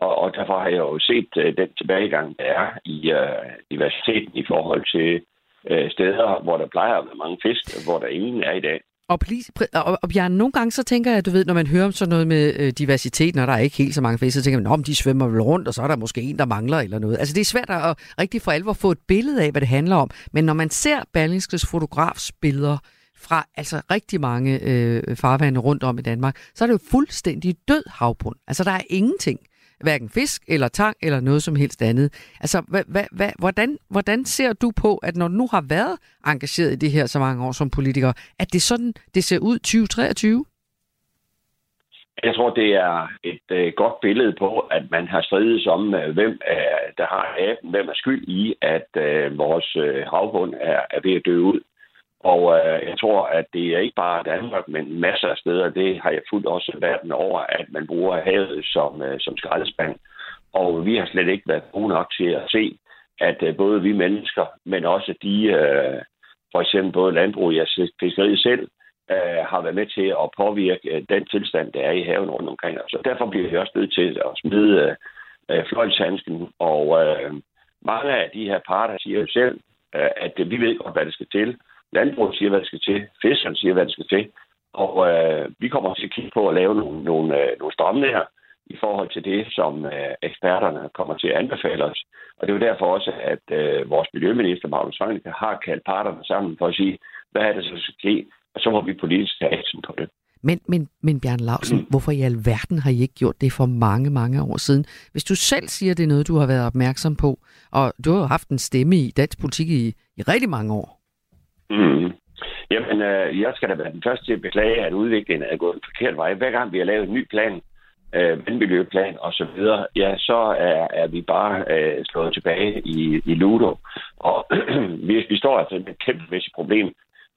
Og, og derfor har jeg jo set uh, den tilbagegang, der er i uh, diversiteten i forhold til uh, steder, hvor der plejer at være mange fisk, hvor der ingen er i dag. Og, please, og, og Bjarne, nogle gange så tænker jeg, du ved, når man hører om sådan noget med øh, diversitet, når der er ikke helt så mange fisk, så tænker man, om de svømmer vel rundt, og så er der måske en, der mangler eller noget. Altså det er svært at rigtig for alvor få et billede af, hvad det handler om. Men når man ser Berlingskes fotografs billeder fra altså rigtig mange øh, farvande rundt om i Danmark, så er det jo fuldstændig død havbund. Altså der er ingenting hverken fisk eller tang eller noget som helst andet. Altså, hva, hva, hva, hvordan, hvordan ser du på, at når du nu har været engageret i det her så mange år som politiker, at det sådan, det ser ud 2023? Jeg tror, det er et øh, godt billede på, at man har stridet om, øh, hvem er, der har aben, hvem er skyld i, at øh, vores øh, havbund er, er ved at dø ud. Og øh, jeg tror, at det er ikke bare Danmark, men masser af steder, det har jeg fuldt også verden over, at man bruger havet som, øh, som skraldespand. Og vi har slet ikke været gode nok til at se, at øh, både vi mennesker, men også de, øh, for eksempel både landbrug og fiskeriet selv, øh, har været med til at påvirke øh, den tilstand, der er i haven rundt omkring os. Så derfor bliver vi også nødt til at smide øh, øh fløjtshandsken. Og øh, mange af de her parter siger jo selv, øh, at vi ved godt, hvad det skal til Landbruget siger, hvad det skal til. Fiskerne siger, hvad det skal til. Og øh, vi kommer til at kigge på at lave nogle, nogle, øh, nogle strømninger i forhold til det, som øh, eksperterne kommer til at anbefale os. Og det er jo derfor også, at øh, vores miljøminister, Magnus Heunicke, har kaldt parterne sammen for at sige, hvad er det, så skal ske, og så må vi politisk tage action på det. Men, men, men Bjørn Lausen, mm. hvorfor i alverden har I ikke gjort det for mange, mange år siden? Hvis du selv siger, det er noget, du har været opmærksom på, og du har jo haft en stemme i dansk politik i, i rigtig mange år. Mm. Jamen, øh, jeg skal da være den første til at beklage, at udviklingen er gået en forkert vej. Hver gang vi har lavet en ny plan, øh, vandmiljøplan og så videre, ja, så er, er vi bare øh, slået tilbage i, i Ludo. Og vi, vi står altså med et kæmpemæssigt problem.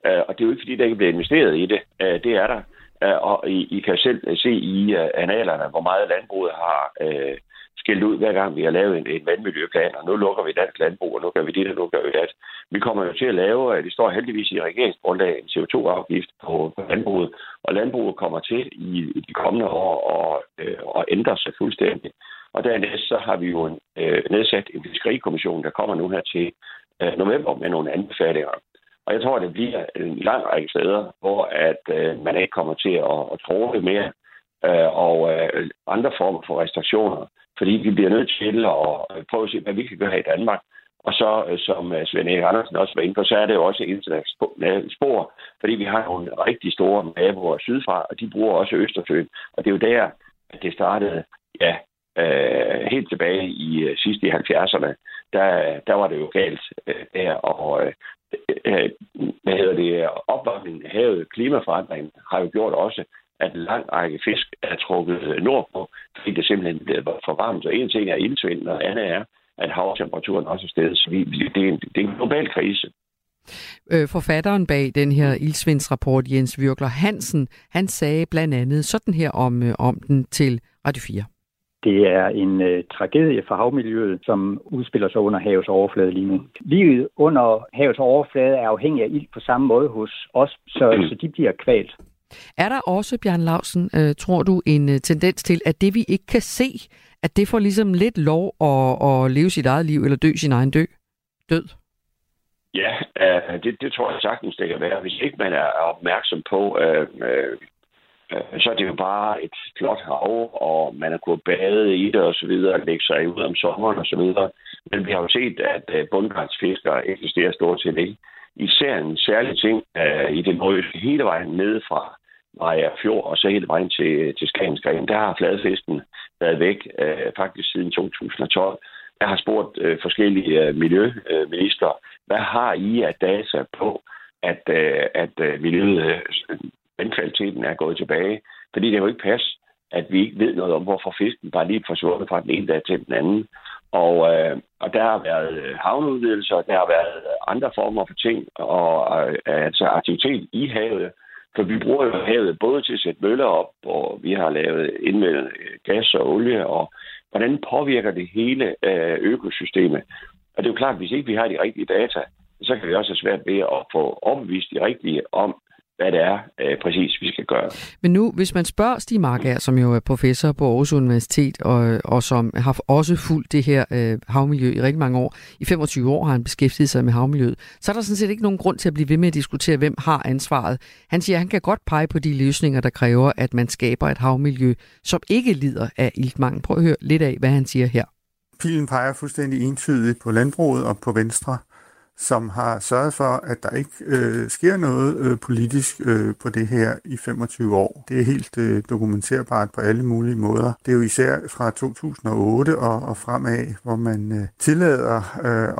Øh, og det er jo ikke, fordi der ikke bliver investeret i det. Øh, det er der. Øh, og I, I kan selv se i øh, analerne, hvor meget landbruget har øh, skilt ud, hver gang vi har lavet en, en vandmiljøplan, og nu lukker vi dansk landbrug, og nu gør vi det, og nu gør vi det. Vi kommer jo til at lave, det står heldigvis i regeringsgrundlaget, en CO2-afgift på, på landbruget, og landbruget kommer til i, i de kommende år at, øh, at ændre sig fuldstændig. Og dernæst så har vi jo en, øh, nedsat en fiskerikommission, der kommer nu her til øh, november med nogle anbefalinger. Og jeg tror, at det bliver en lang række steder, hvor at øh, man ikke kommer til at, at tro det mere, øh, og øh, andre former for restriktioner fordi vi bliver nødt til at øh, prøve at se, hvad vi kan gøre i Danmark. Og så, øh, som øh, Svend Erik Andersen også var inde på, så er det jo også internationalt spor, fordi vi har nogle rigtig store naboer sydfra, og de bruger også Østersøen. Og det er jo der, at det startede, ja, øh, helt tilbage i øh, sidste i 70'erne. Der, der var det jo galt øh, der, og øh, hvad hedder det, opvarmningen af havet, klimaforandringen, har jo gjort også, at en lang række fisk er trukket nordpå, fordi det simpelthen bliver for varmt. Så en ting er ildsvind, og andet er, at havtemperaturen også er stedet. Så vi, det, er en, det er en global krise. Øh, forfatteren bag den her ildsvindsrapport, Jens Virkler Hansen, han sagde blandt andet sådan her om, øh, om den til Radio 4. Det er en øh, tragedie for havmiljøet, som udspiller sig under havets overflade lige nu. Livet under havets overflade er afhængig af ild på samme måde hos os, så, mm. så de bliver kvalt. Er der også, Bjørn Lausen, øh, tror du, en øh, tendens til, at det vi ikke kan se, at det får ligesom lidt lov at, at leve sit eget liv, eller dø sin egen dø? død? Ja, øh, det, det tror jeg sagtens, det kan være. Hvis ikke man er opmærksom på, øh, øh, så er det jo bare et flot hav, og man har kunnet bade i det og så videre, lægge sig ud om sommeren og så videre. Men vi har jo set, at øh, bundgrænsfiskere eksisterer stort set ikke. Især en særlig ting øh, i den nordøste hele vejen ned fra Maja Fjord og så hele vejen til, til Skagensgren. Der har fladfesten været væk øh, faktisk siden 2012. Jeg har spurgt øh, forskellige øh, miljøminister, hvad har I af data på, at, øh, at øh, miljøet, øh, vandkvaliteten er gået tilbage? Fordi det jo ikke passe, at vi ikke ved noget om, hvorfor fisken bare lige forsvundet fra den ene dag til den anden. Og, øh, og der har været øh, havneudvidelser, der har været andre former for ting, og øh, altså aktivitet i havet. For vi bruger jo havet både til at sætte møller op, og vi har lavet indmeldt øh, gas og olie, og hvordan påvirker det hele øh, økosystemet. Og det er jo klart, at hvis ikke vi har de rigtige data, så kan vi også have svært ved at få opvist de rigtige om, hvad det er øh, præcis, vi skal gøre. Men nu, hvis man spørger Stig Marker, som jo er professor på Aarhus Universitet, og, og som har også fulgt det her øh, havmiljø i rigtig mange år, i 25 år har han beskæftiget sig med havmiljøet, så er der sådan set ikke nogen grund til at blive ved med at diskutere, hvem har ansvaret. Han siger, at han kan godt pege på de løsninger, der kræver, at man skaber et havmiljø, som ikke lider af iltmangel. Prøv at høre lidt af, hvad han siger her. Pilen peger fuldstændig entydigt på landbruget og på Venstre som har sørget for, at der ikke øh, sker noget øh, politisk øh, på det her i 25 år. Det er helt øh, dokumenterbart på alle mulige måder. Det er jo især fra 2008 og, og fremad, hvor man øh, tillader øh,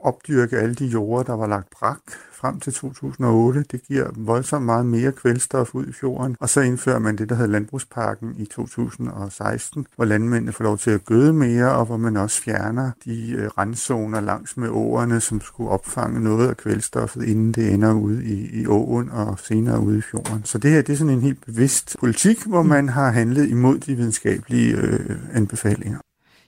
opdyrke alle de jorder, der var lagt brak frem til 2008. Det giver voldsomt meget mere kvælstof ud i fjorden. Og så indfører man det, der hedder Landbrugsparken i 2016, hvor landmændene får lov til at gøde mere, og hvor man også fjerner de øh, randzoner langs med åerne, som skulle opfange noget af kvælstoffet, inden det ender ude i, i åen og senere ude i fjorden. Så det her det er sådan en helt bevidst politik, hvor man har handlet imod de videnskabelige øh, anbefalinger.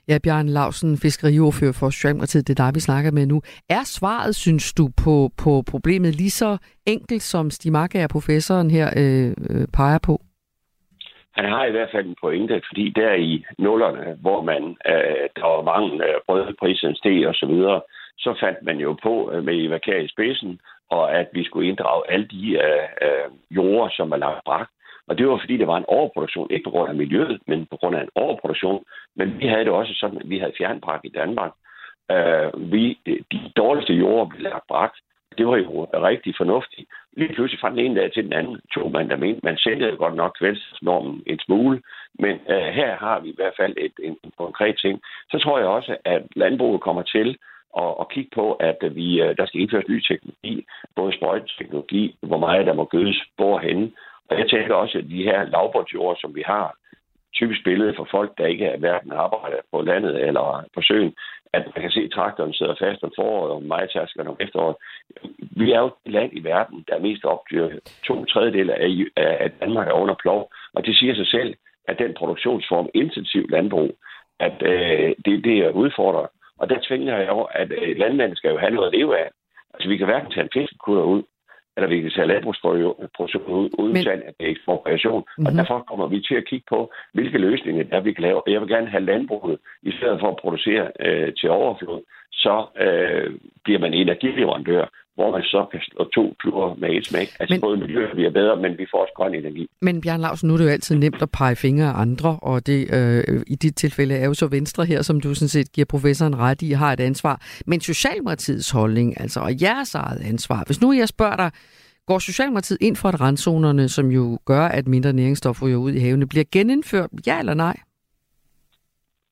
Ja, Bjørn Lausen, fiskeriordfører for Socialdemokratiet, det er dig, vi snakker med nu. Er svaret, synes du, på, på problemet lige så enkelt, som Stig er professoren her, øh, øh, peger på? Han har i hvert fald en pointe, fordi der i nullerne, hvor man, øh, der var mange øh, brødprisen steg og så videre, så fandt man jo på øh, med Eva Kjær i spidsen, og at vi skulle inddrage alle de øh, øh, jorder, som man lagt brak. Og det var fordi, der var en overproduktion, ikke på grund af miljøet, men på grund af en overproduktion. Men vi havde det også sådan, at vi havde fjernpark i Danmark. Øh, vi, de dårligste jorder blev lagt bragt. Det var jo rigtig fornuftigt. Lige pludselig fra den ene dag til den anden tog man der mente, man sænkede godt nok kvælstofnormen en smule, men øh, her har vi i hvert fald et, en, en konkret ting. Så tror jeg også, at landbruget kommer til at, at kigge på, at vi, øh, der skal indføres ny teknologi, både sprøjteteknologi, hvor meget der må gødes hvorhenne, og jeg tænker også, at de her lavbundsjord, som vi har, typisk billede for folk, der ikke er hverken arbejder på landet eller på søen, at man kan se, at traktoren sidder fast om foråret og majtaskerne om efteråret. Vi er jo et land i verden, der er mest opdyrket. To tredjedele af, Danmark er under plov, og det siger sig selv, at den produktionsform, intensiv landbrug, at øh, det, det er udfordret. Og der tvinger jeg jo, at øh, landmanden skal jo have noget at leve af. Altså, vi kan hverken tage en fiskekutter ud, eller vi kan tage landbrugsproduktion ud, uden Men... at det er ekspropriation. Mm-hmm. Og mhm. derfor kommer vi til at kigge på, hvilke løsninger der vi kan lave. Jeg vil gerne have landbruget, i stedet for at producere øh, til overflod, så øh, bliver man energileverandør, hvor man så kan slå to fluer med et smæk. Altså men, både miljøet bliver bedre, men vi får også grøn energi. Men Bjørn Lausen, nu er det jo altid nemt at pege fingre af andre, og det øh, i dit tilfælde er jo så Venstre her, som du sådan set giver professoren ret i, har et ansvar. Men Socialdemokratiets holdning, altså og jeres eget ansvar, hvis nu jeg spørger dig, går Socialdemokratiet ind for, at randzonerne, som jo gør, at mindre næringsstoffer ryger ud i havene, bliver genindført, ja eller nej?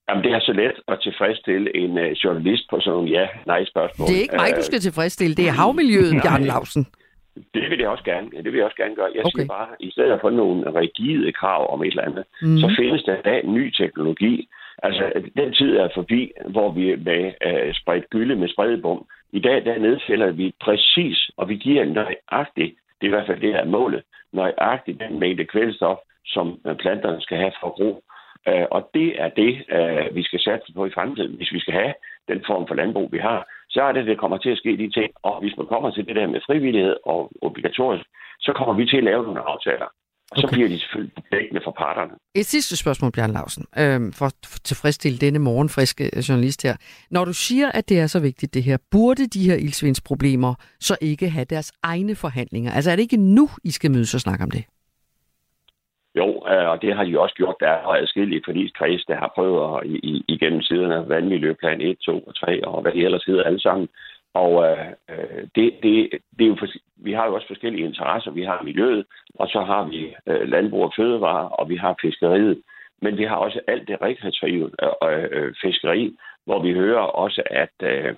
Jamen, det er så let at tilfredsstille en uh, journalist på sådan nogle ja-nej-spørgsmål. Det er ikke mig, du skal tilfredsstille. Det er havmiljøet, Bjarne Lausen. Det vil jeg også gerne. Det vil jeg også gerne gøre. Jeg okay. siger bare, i stedet for nogle rigide krav om et eller andet, mm. så findes der da ny teknologi. Altså, den tid er forbi, hvor vi med uh, spredt gylde med spredebom. I dag, der nedfælder vi præcis, og vi giver nøjagtigt, det er i hvert fald det her målet, nøjagtigt den mængde kvælstof, som planterne skal have for gro. Øh, og det er det, øh, vi skal satse på i fremtiden. Hvis vi skal have den form for landbrug, vi har, så er det, det kommer til at ske de ting. Og hvis man kommer til det der med frivillighed og obligatorisk, så kommer vi til at lave nogle aftaler. Og så bliver de selvfølgelig dækkende for parterne. Et sidste spørgsmål, Bjørn Lausen, øh, for at tilfredsstille denne morgenfriske journalist her. Når du siger, at det er så vigtigt det her, burde de her ildsvindsproblemer så ikke have deres egne forhandlinger? Altså er det ikke nu, I skal mødes og snakke om det? Jo, øh, og det har de også gjort. Der er adskillige forligskreds, der har prøvet at, i, igennem siden af vandmiljøplan 1, 2 og 3, og hvad det ellers hedder alle sammen. Og øh, øh, det, det, det er jo for, vi har jo også forskellige interesser. Vi har miljøet, og så har vi øh, landbrug og fødevare, og vi har fiskeriet. Men vi har også alt det rekreative øh, øh, fiskeri, hvor vi hører også, at, øh,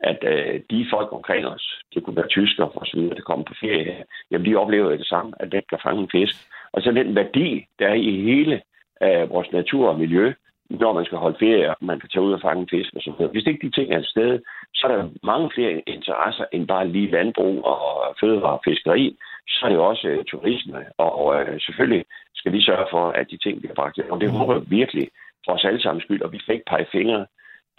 at øh, de folk omkring os, det kunne være tyskere og så videre, der kommer på ferie her, jamen de oplever det samme, at den kan fange en fisk. Og så den værdi, der er i hele øh, vores natur og miljø, når man skal holde ferie, og man kan tage ud og fange fisk og sådan noget. Hvis ikke de ting er et sted, så er der mange flere interesser end bare lige landbrug og fødevare og fiskeri. Så er det også øh, turisme, og øh, selvfølgelig skal vi sørge for, at de ting bliver bragt. Og det håber jeg virkelig for os alle sammen skyld, og vi kan ikke pege fingre.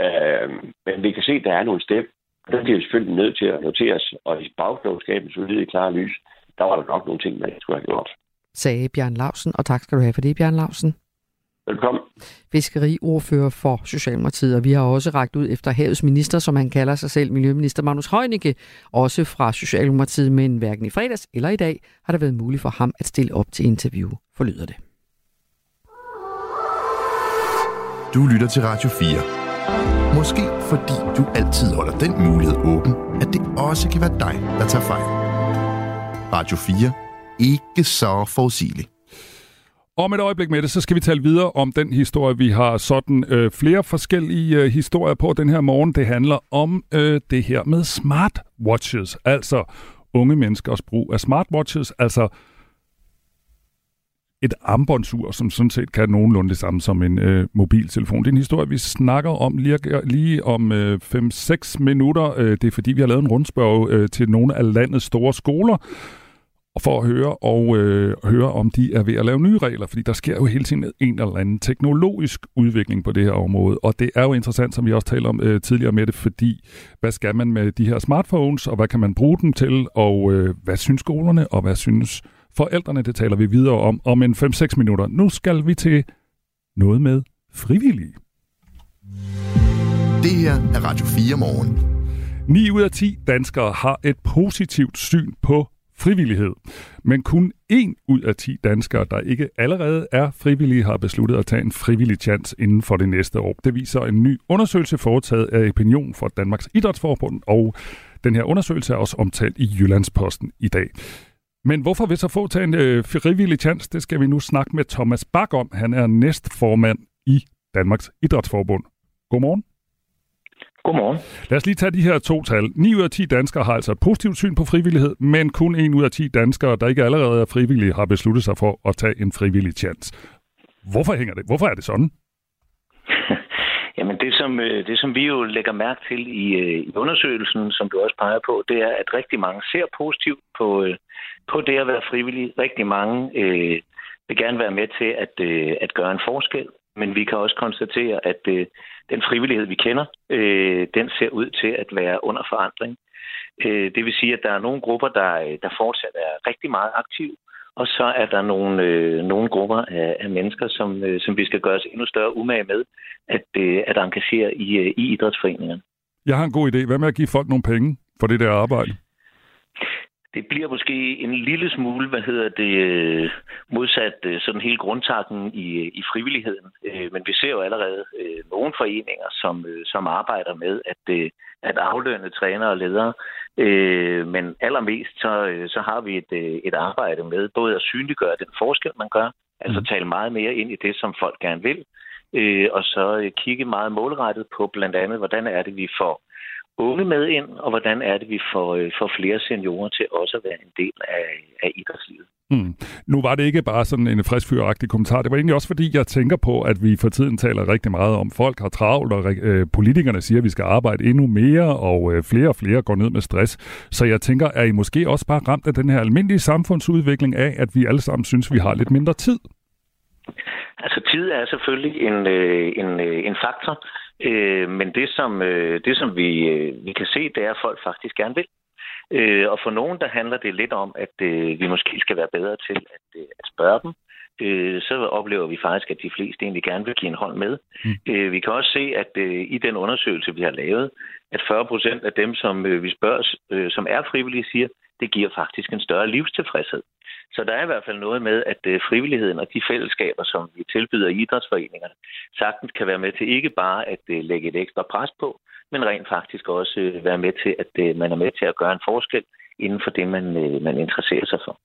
Øh, men vi kan se, at der er nogle step, og der bliver vi selvfølgelig nødt til at notere os, og i bagklogskabens i klare lys, der var der nok nogle ting, man skulle have gjort. Sagde Bjørn Lausen, og tak skal du have for det, Bjørn Lausen. Velkommen. Fiskeriordfører for Socialdemokratiet, og vi har også rækket ud efter havets minister, som han kalder sig selv, Miljøminister Magnus Heunicke, også fra Socialdemokratiet, men hverken i fredags eller i dag har det været muligt for ham at stille op til interview, forlyder det. Du lytter til Radio 4. Måske fordi du altid holder den mulighed åben, at det også kan være dig, der tager fejl. Radio 4. Ikke så forudsigelig. Om et øjeblik med det, så skal vi tale videre om den historie. Vi har sådan øh, flere forskellige øh, historier på den her morgen. Det handler om øh, det her med smartwatches, altså unge menneskers brug af smartwatches, altså et armbåndsur, som sådan set kan nogenlunde det samme som en øh, mobiltelefon. Det er en historie, vi snakker om lige, lige om øh, 5-6 minutter. Øh, det er fordi, vi har lavet en rundspørg øh, til nogle af landets store skoler, for at høre og øh, høre, om de er ved at lave nye regler, fordi der sker jo hele tiden en eller anden teknologisk udvikling på det her område, og det er jo interessant, som vi også talte om øh, tidligere med det, fordi hvad skal man med de her smartphones, og hvad kan man bruge dem til, og øh, hvad synes skolerne, og hvad synes forældrene, det taler vi videre om om en 5-6 minutter. Nu skal vi til noget med frivillige. Det her er Radio 4 morgen. 9 ud af 10 danskere har et positivt syn på frivillighed. Men kun en ud af 10 danskere, der ikke allerede er frivillige, har besluttet at tage en frivillig chance inden for det næste år. Det viser en ny undersøgelse foretaget af Opinion for Danmarks Idrætsforbund, og den her undersøgelse er også omtalt i Jyllandsposten i dag. Men hvorfor vil så få tage en øh, frivillig chance? Det skal vi nu snakke med Thomas Bak om. Han er næstformand i Danmarks Idrætsforbund. Godmorgen. Godmorgen. Lad os lige tage de her to tal. 9 ud af 10 danskere har altså et positivt syn på frivillighed, men kun 1 ud af 10 danskere, der ikke allerede er frivillige, har besluttet sig for at tage en frivillig chance. Hvorfor hænger det? Hvorfor er det sådan? Jamen det som, øh, det, som vi jo lægger mærke til i, øh, i undersøgelsen, som du også peger på, det er, at rigtig mange ser positivt på, øh, på det at være frivillig. Rigtig mange øh, vil gerne være med til at, øh, at gøre en forskel. Men vi kan også konstatere, at øh, den frivillighed, vi kender, øh, den ser ud til at være under forandring. Øh, det vil sige, at der er nogle grupper, der, øh, der fortsat er rigtig meget aktive, og så er der nogle, øh, nogle grupper af, af mennesker, som, øh, som vi skal gøre os endnu større umage med, at, øh, at engagere i, øh, i idrætsforeningerne. Jeg har en god idé. Hvad med at give folk nogle penge for det der arbejde? Det bliver måske en lille smule, hvad hedder det, øh, modsat øh, sådan hele grundtakken i, i frivilligheden. Øh, men vi ser jo allerede nogle foreninger, som, som arbejder med at, at aflønne trænere og ledere. Men allermest så, så har vi et, et arbejde med både at synliggøre den forskel, man gør, altså mm. tale meget mere ind i det, som folk gerne vil, og så kigge meget målrettet på blandt andet, hvordan er det, vi får unge med ind, og hvordan er det, vi får, øh, får flere seniorer til også at være en del af, af idrætslivet. Mm. Nu var det ikke bare sådan en friskfyragtig kommentar. Det var egentlig også fordi, jeg tænker på, at vi for tiden taler rigtig meget om, folk har travlt, og øh, politikerne siger, at vi skal arbejde endnu mere, og øh, flere og flere går ned med stress. Så jeg tænker, er I måske også bare ramt af den her almindelige samfundsudvikling af, at vi alle sammen synes, vi har lidt mindre tid? Altså tid er selvfølgelig en, øh, en, øh, en faktor, Øh, men det som, øh, det, som vi, øh, vi kan se, det er, at folk faktisk gerne vil. Øh, og for nogen, der handler det lidt om, at øh, vi måske skal være bedre til at, øh, at spørge dem, øh, så oplever vi faktisk, at de fleste egentlig gerne vil give en hånd med. Mm. Øh, vi kan også se, at øh, i den undersøgelse, vi har lavet, at 40 procent af dem, som øh, vi spørger, øh, som er frivillige, siger, det giver faktisk en større livstilfredshed. Så der er i hvert fald noget med, at øh, frivilligheden og de fællesskaber, som vi tilbyder i idrætsforeningerne, sagtens kan være med til ikke bare at øh, lægge et ekstra pres på, men rent faktisk også øh, være med til, at man er med til at gøre en forskel inden for det, man, man interesserer sig for.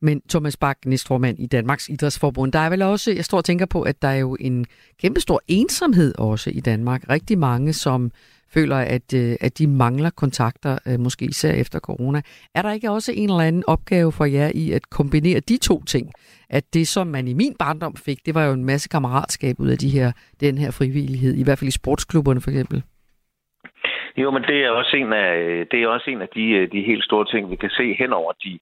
Men Thomas Bak, næstformand i Danmarks Idrætsforbund, der er vel også, jeg står og tænker på, at der er jo en kæmpestor ensomhed også i Danmark. Rigtig mange, som føler, at, øh, at de mangler kontakter, øh, måske især efter corona. Er der ikke også en eller anden opgave for jer i at kombinere de to ting? At det, som man i min barndom fik, det var jo en masse kammeratskab ud af de her, den her frivillighed, i hvert fald i sportsklubberne for eksempel. Jo, men det er også en af, øh, det er også en af de, øh, de helt store ting, vi kan se hen over de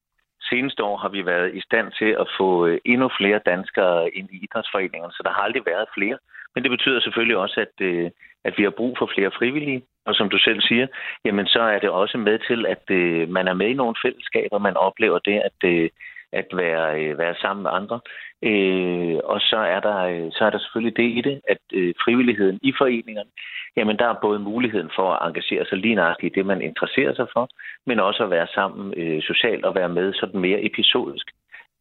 seneste år har vi været i stand til at få øh, endnu flere danskere ind i idrætsforeningerne, så der har aldrig været flere. Men det betyder selvfølgelig også, at, øh, at vi har brug for flere frivillige. Og som du selv siger, jamen så er det også med til, at øh, man er med i nogle fællesskaber, man oplever det, at, at være, øh, være sammen med andre. Øh, og så er, der, øh, så er der selvfølgelig det i det, at frivilligheden i foreningerne, jamen der er både muligheden for at engagere sig lige nøjagtigt i det, man interesserer sig for, men også at være sammen øh, socialt og være med sådan mere episodisk.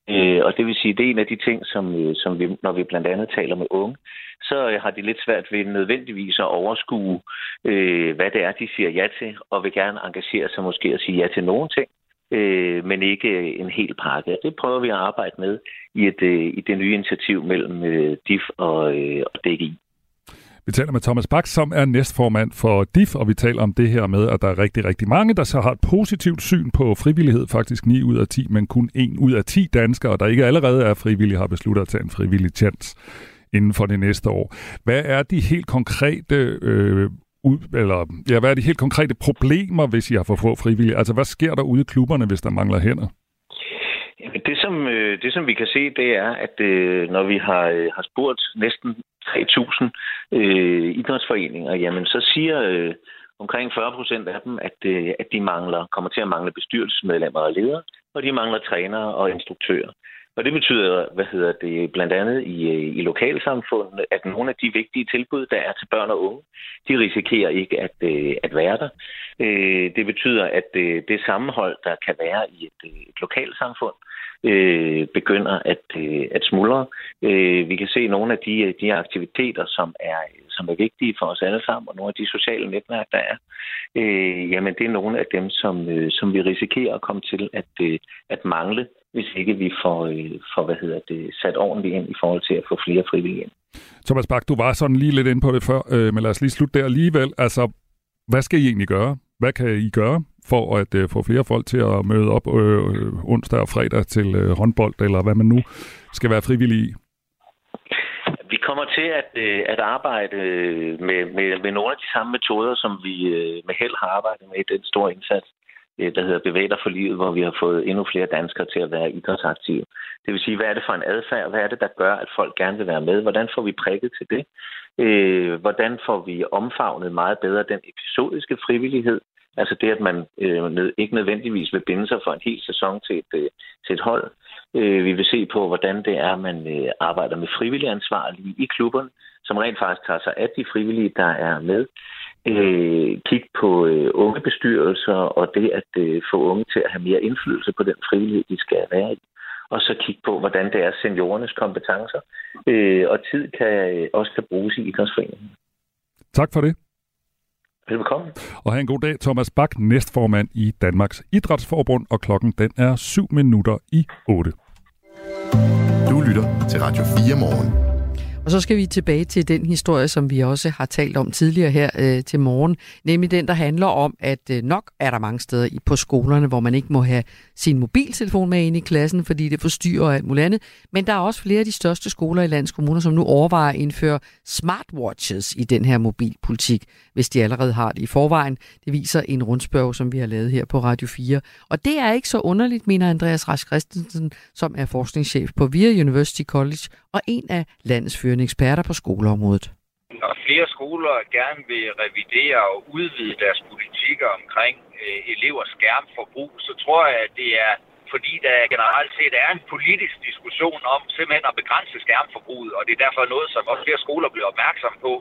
Øh, og det vil sige, det er en af de ting, som, som vi, når vi blandt andet taler med unge, så har de lidt svært ved nødvendigvis at overskue, øh, hvad det er, de siger ja til, og vil gerne engagere sig måske og sige ja til nogle ting, øh, men ikke en hel pakke. Det prøver vi at arbejde med i, et, øh, i det nye initiativ mellem øh, DIF og, øh, og DGI. Vi taler med Thomas Bak, som er næstformand for DIF, og vi taler om det her med, at der er rigtig, rigtig mange, der så har et positivt syn på frivillighed, faktisk 9 ud af 10, men kun 1 ud af 10 danskere, der ikke allerede er frivillige, har besluttet at tage en frivillig chance inden for det næste år. Hvad er de helt konkrete øh, ud, eller, ja, hvad er de helt konkrete problemer, hvis I har for få frivillige? Altså, hvad sker der ude i klubberne, hvis der mangler hænder? Det som, øh, det, som vi kan se, det er, at øh, når vi har, øh, har spurgt næsten 3.000 øh, idrætsforeninger, jamen så siger øh, omkring 40 procent af dem, at, øh, at de mangler, kommer til at mangle bestyrelsesmedlemmer og ledere, og de mangler trænere og instruktører. Og det betyder, hvad hedder det, blandt andet i, øh, i lokalsamfundet, at nogle af de vigtige tilbud, der er til børn og unge, de risikerer ikke at, øh, at være der. Øh, det betyder, at det sammenhold, der kan være i et, et lokalsamfund, øh, begynder at, øh, at smuldre. Øh, vi kan se nogle af de, de aktiviteter, som er, som er vigtige for os alle sammen, og nogle af de sociale netværk, der er, øh, jamen det er nogle af dem, som, øh, som vi risikerer at komme til at, øh, at mangle, hvis ikke vi får, øh, får hvad hedder det, sat ordentligt ind i forhold til at få flere frivillige ind. Thomas Bak, du var sådan lige lidt inde på det før, øh, men lad os lige slutte der alligevel. Altså, hvad skal I egentlig gøre? Hvad kan I gøre for at øh, få flere folk til at møde op øh, onsdag og fredag til øh, håndbold, eller hvad man nu skal være frivillig i? Vi kommer til at, øh, at arbejde med, med, med nogle af de samme metoder, som vi øh, med held har arbejdet med i den store indsats, øh, Øh, der hedder Bevæg for livet, hvor vi har fået endnu flere danskere til at være idrætsaktive. Det vil sige, hvad er det for en adfærd? Hvad er det, der gør, at folk gerne vil være med? Hvordan får vi prikket til det? Øh, hvordan får vi omfavnet meget bedre den episodiske frivillighed, Altså det, at man øh, ikke nødvendigvis vil binde sig for en hel sæson til et, til et hold. Vi vil se på, hvordan det er, man arbejder med frivillige ansvarlige i klubberne, som rent faktisk tager sig af de frivillige, der er med. Øh, kig på øh, ungebestyrelser og det at øh, få unge til at have mere indflydelse på den frivillighed, de skal være i. Og så kigge på, hvordan det er seniorernes kompetencer. Øh, og tid kan også kan bruges i idrætsforeningen. Tak for det. Velkommen. Og have en god dag, Thomas Bak, næstformand i Danmarks Idrætsforbund, og klokken den er 7 minutter i 8. Du lytter til Radio 4 morgen. Og så skal vi tilbage til den historie, som vi også har talt om tidligere her øh, til morgen, nemlig den, der handler om, at øh, nok er der mange steder i, på skolerne, hvor man ikke må have sin mobiltelefon med ind i klassen, fordi det forstyrrer alt muligt andet. Men der er også flere af de største skoler i landets kommuner, som nu overvejer at indføre smartwatches i den her mobilpolitik, hvis de allerede har det i forvejen. Det viser en rundspørg, som vi har lavet her på Radio 4. Og det er ikke så underligt, mener Andreas Rask Christensen, som er forskningschef på VIA University College og en af landets førende eksperter på skoleområdet. Når flere skoler gerne vil revidere og udvide deres politikker omkring øh, elevers skærmforbrug, så tror jeg, at det er fordi der generelt set er en politisk diskussion om simpelthen at begrænse skærmforbruget, og det er derfor noget, som også flere skoler bliver opmærksom på.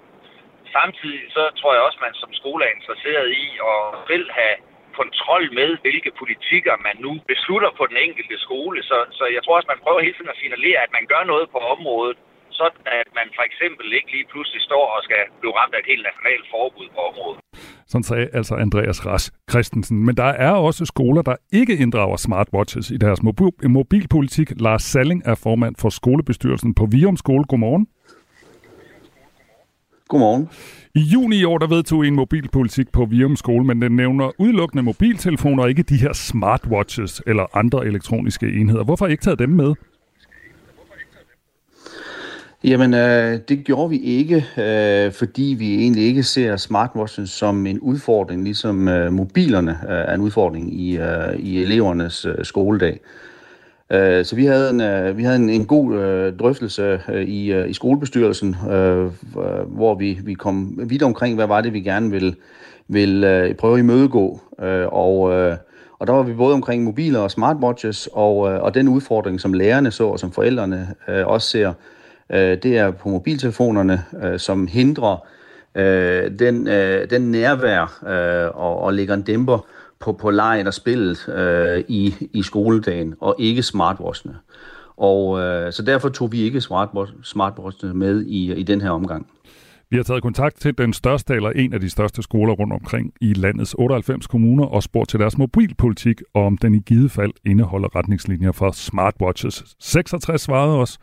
Samtidig så tror jeg også, at man som skole er interesseret i at vil have kontrol med, hvilke politikker man nu beslutter på den enkelte skole. Så, så jeg tror også, man prøver hele tiden at signalere, at man gør noget på området, sådan at man for eksempel ikke lige pludselig står og skal blive ramt af et helt nationalt forbud på området. Sådan sagde altså Andreas Ras Christensen. Men der er også skoler, der ikke inddrager smartwatches i deres mobilpolitik. Lars Salling er formand for skolebestyrelsen på Vium Skole. Godmorgen. Godmorgen. I juni i år, der vedtog en mobilpolitik på Vium Skole, men den nævner udelukkende mobiltelefoner og ikke de her smartwatches eller andre elektroniske enheder. Hvorfor ikke taget dem med? Jamen, øh, det gjorde vi ikke, øh, fordi vi egentlig ikke ser smartwatches som en udfordring, ligesom øh, mobilerne øh, er en udfordring i, øh, i elevernes øh, skoledag. Øh, så vi havde en, øh, vi havde en, en god øh, drøftelse øh, i, øh, i skolebestyrelsen, øh, øh, hvor vi, vi kom vidt omkring, hvad var det, vi gerne ville, ville øh, prøve at imødegå. Øh, og, øh, og der var vi både omkring mobiler og smartwatches, og, øh, og den udfordring, som lærerne så, og som forældrene øh, også ser, øh, det er på mobiltelefonerne, øh, som hindrer øh, den, øh, den nærvær øh, og, og lægger en dæmper på, på lejen og spillet øh, i, i skoledagen, og ikke smartwatchene. Og øh, så derfor tog vi ikke smartwatchene med i, i den her omgang. Vi har taget kontakt til den største eller en af de største skoler rundt omkring i landets 98 kommuner og spurgt til deres mobilpolitik, og om den i givet fald indeholder retningslinjer for smartwatches. 66 svarede os,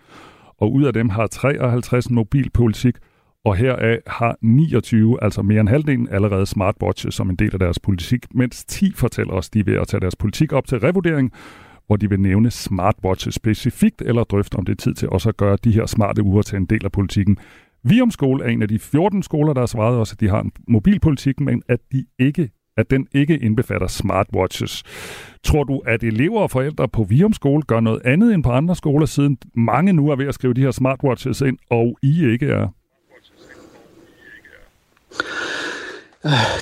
og ud af dem har 53 en mobilpolitik, og heraf har 29, altså mere end halvdelen, allerede smartwatches som en del af deres politik, mens 10 fortæller os, de er ved at tage deres politik op til revurdering, hvor de vil nævne smartwatches specifikt, eller drøfte om det er tid til også at gøre de her smarte uger til en del af politikken. Vium Skole er en af de 14 skoler, der har svaret os, at de har en mobilpolitik, men at de ikke at den ikke indbefatter smartwatches. Tror du, at elever og forældre på Vium Skole gør noget andet end på andre skoler, siden mange nu er ved at skrive de her smartwatches ind, og I ikke er?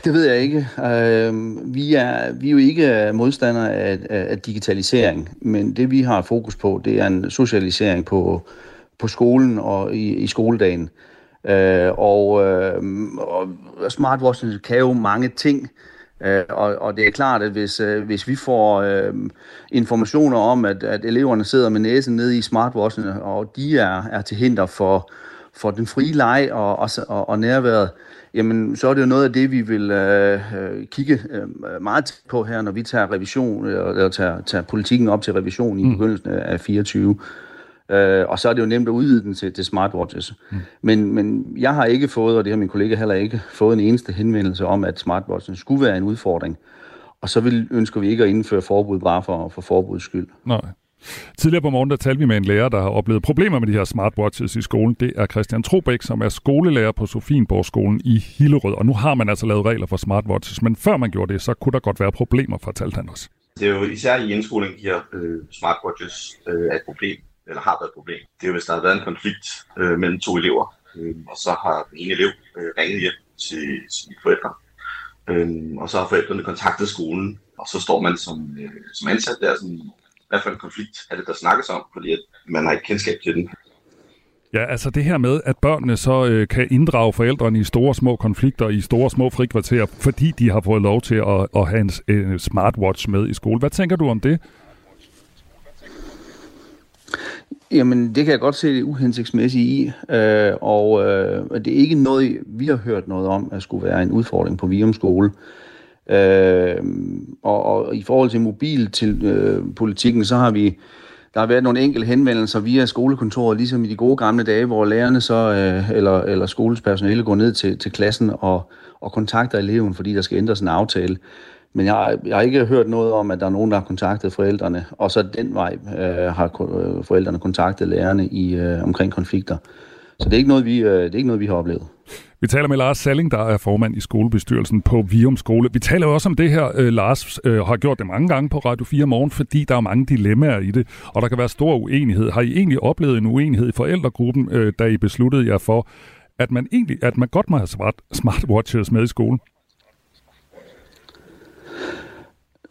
Det ved jeg ikke. Øhm, vi er, vi er jo ikke modstandere af, af digitalisering, men det vi har fokus på, det er en socialisering på, på skolen og i, i skoledagen. Øh, og, øhm, og smartwatches kan jo mange ting, Øh, og, og det er klart, at hvis, øh, hvis vi får øh, informationer om, at, at eleverne sidder med næsen nede i smartwatchene, og de er, er til hinder for, for den frie leg og, og, og, og nærværet, jamen så er det jo noget af det, vi vil øh, kigge øh, meget på her, når vi tager revision, eller, eller tager, tager politikken op til revision i mm. begyndelsen af 24. Øh, og så er det jo nemt at udvide den til, til smartwatches. Mm. Men, men jeg har ikke fået, og det har min kollega heller ikke, fået en eneste henvendelse om, at smartwatches skulle være en udfordring. Og så vil, ønsker vi ikke at indføre forbud bare for, for forbuds skyld. Nej. Tidligere på morgen der talte vi med en lærer, der har oplevet problemer med de her smartwatches i skolen. Det er Christian Trobæk, som er skolelærer på Sofienborgskolen i Hillerød. Og nu har man altså lavet regler for smartwatches, men før man gjorde det, så kunne der godt være problemer, fortalte han os. Det er jo især i indskolingen, de her øh, smartwatches øh, er et problem eller har været et problem. Det er hvis der har været en konflikt øh, mellem to elever, øh, og så har den ene elev øh, ringet hjem til sine forældre, øh, og så har forældrene kontaktet skolen, og så står man som, øh, som ansat der, sådan, hvad for en konflikt er det, der snakkes om, fordi at man har ikke kendskab til den. Ja, altså det her med, at børnene så øh, kan inddrage forældrene i store små konflikter, i store små frikvarterer, fordi de har fået lov til at, at have en, en smartwatch med i skole. Hvad tænker du om det? Jamen, det kan jeg godt se det uhensigtsmæssige i, øh, og øh, det er ikke noget, vi har hørt noget om, at skulle være en udfordring på Virum skole. Øh, og, og i forhold til mobil til øh, politikken, så har vi der har været nogle enkelte henvendelser via skolekontoret, ligesom i de gode gamle dage, hvor lærerne så, øh, eller, eller skolens personale går ned til, til klassen og, og kontakter eleven, fordi der skal ændres en aftale. Men jeg, jeg har ikke hørt noget om, at der er nogen, der har kontaktet forældrene, og så den vej øh, har øh, forældrene kontaktet lærerne i øh, omkring konflikter. Så det er, ikke noget, vi, øh, det er ikke noget, vi har oplevet. Vi taler med Lars Salling, der er formand i skolebestyrelsen på Vium Skole. Vi taler jo også om det her. Øh, Lars øh, har gjort det mange gange på Radio 4 morgen, fordi der er mange dilemmaer i det, og der kan være stor uenighed. Har I egentlig oplevet en uenighed i forældregruppen, øh, da I besluttede jer for, at man egentlig at man godt må have smart, smartwatches med i skolen?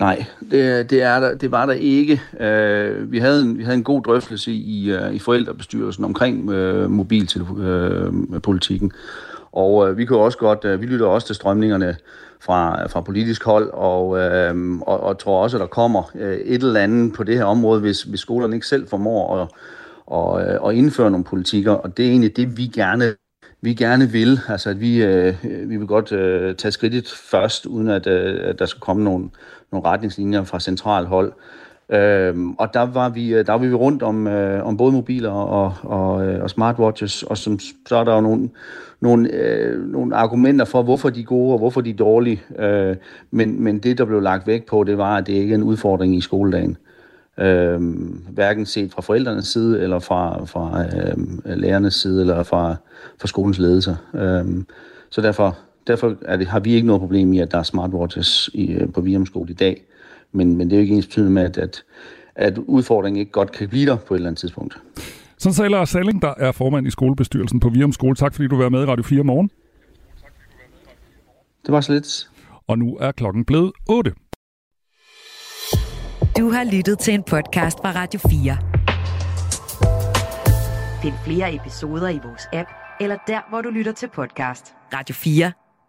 Nej, det, det, er der, det var der ikke. Øh, vi, havde en, vi havde en god drøftelse i, øh, i forældrebestyrelsen omkring øh, mobilpolitikken. Øh, og øh, vi kan også godt, øh, vi lytter også til strømningerne fra, fra politisk hold, og, øh, og, og tror også, at der kommer øh, et eller andet på det her område, hvis, hvis skolerne ikke selv formår at, og, øh, og indføre nogle politikker. Og det er egentlig det, vi gerne vi gerne vil. Altså, at vi, øh, vi vil godt øh, tage skridtet først, uden at, øh, at der skal komme nogle, nogle retningslinjer fra central hold. Øhm, og der var vi øh, der var vi rundt om, øh, om både mobiler og, og, øh, og smartwatches, og som, så er der jo nogle, nogle, øh, nogle argumenter for, hvorfor de er gode og hvorfor de er dårlige. Øh, men, men det, der blev lagt væk på, det var, at det ikke er en udfordring i skoledagen. Øh, hverken set fra forældrenes side, eller fra, fra øh, lærernes side, eller fra, fra skolens ledelse. Øh, så derfor, derfor er det, har vi ikke noget problem i, at der er smartwatches i, øh, på Virum i dag. Men, men det er jo ikke ens med, at, at, at udfordringen ikke godt kan blive der på et eller andet tidspunkt. Så sagde Lars Salling, der er formand i skolebestyrelsen på Virum Skole. Tak fordi du var med i Radio 4 morgen. Det var så lidt. Og nu er klokken blevet 8. Du har lyttet til en podcast fra Radio 4. Find flere episoder i vores app, eller der, hvor du lytter til podcast. Radio 4.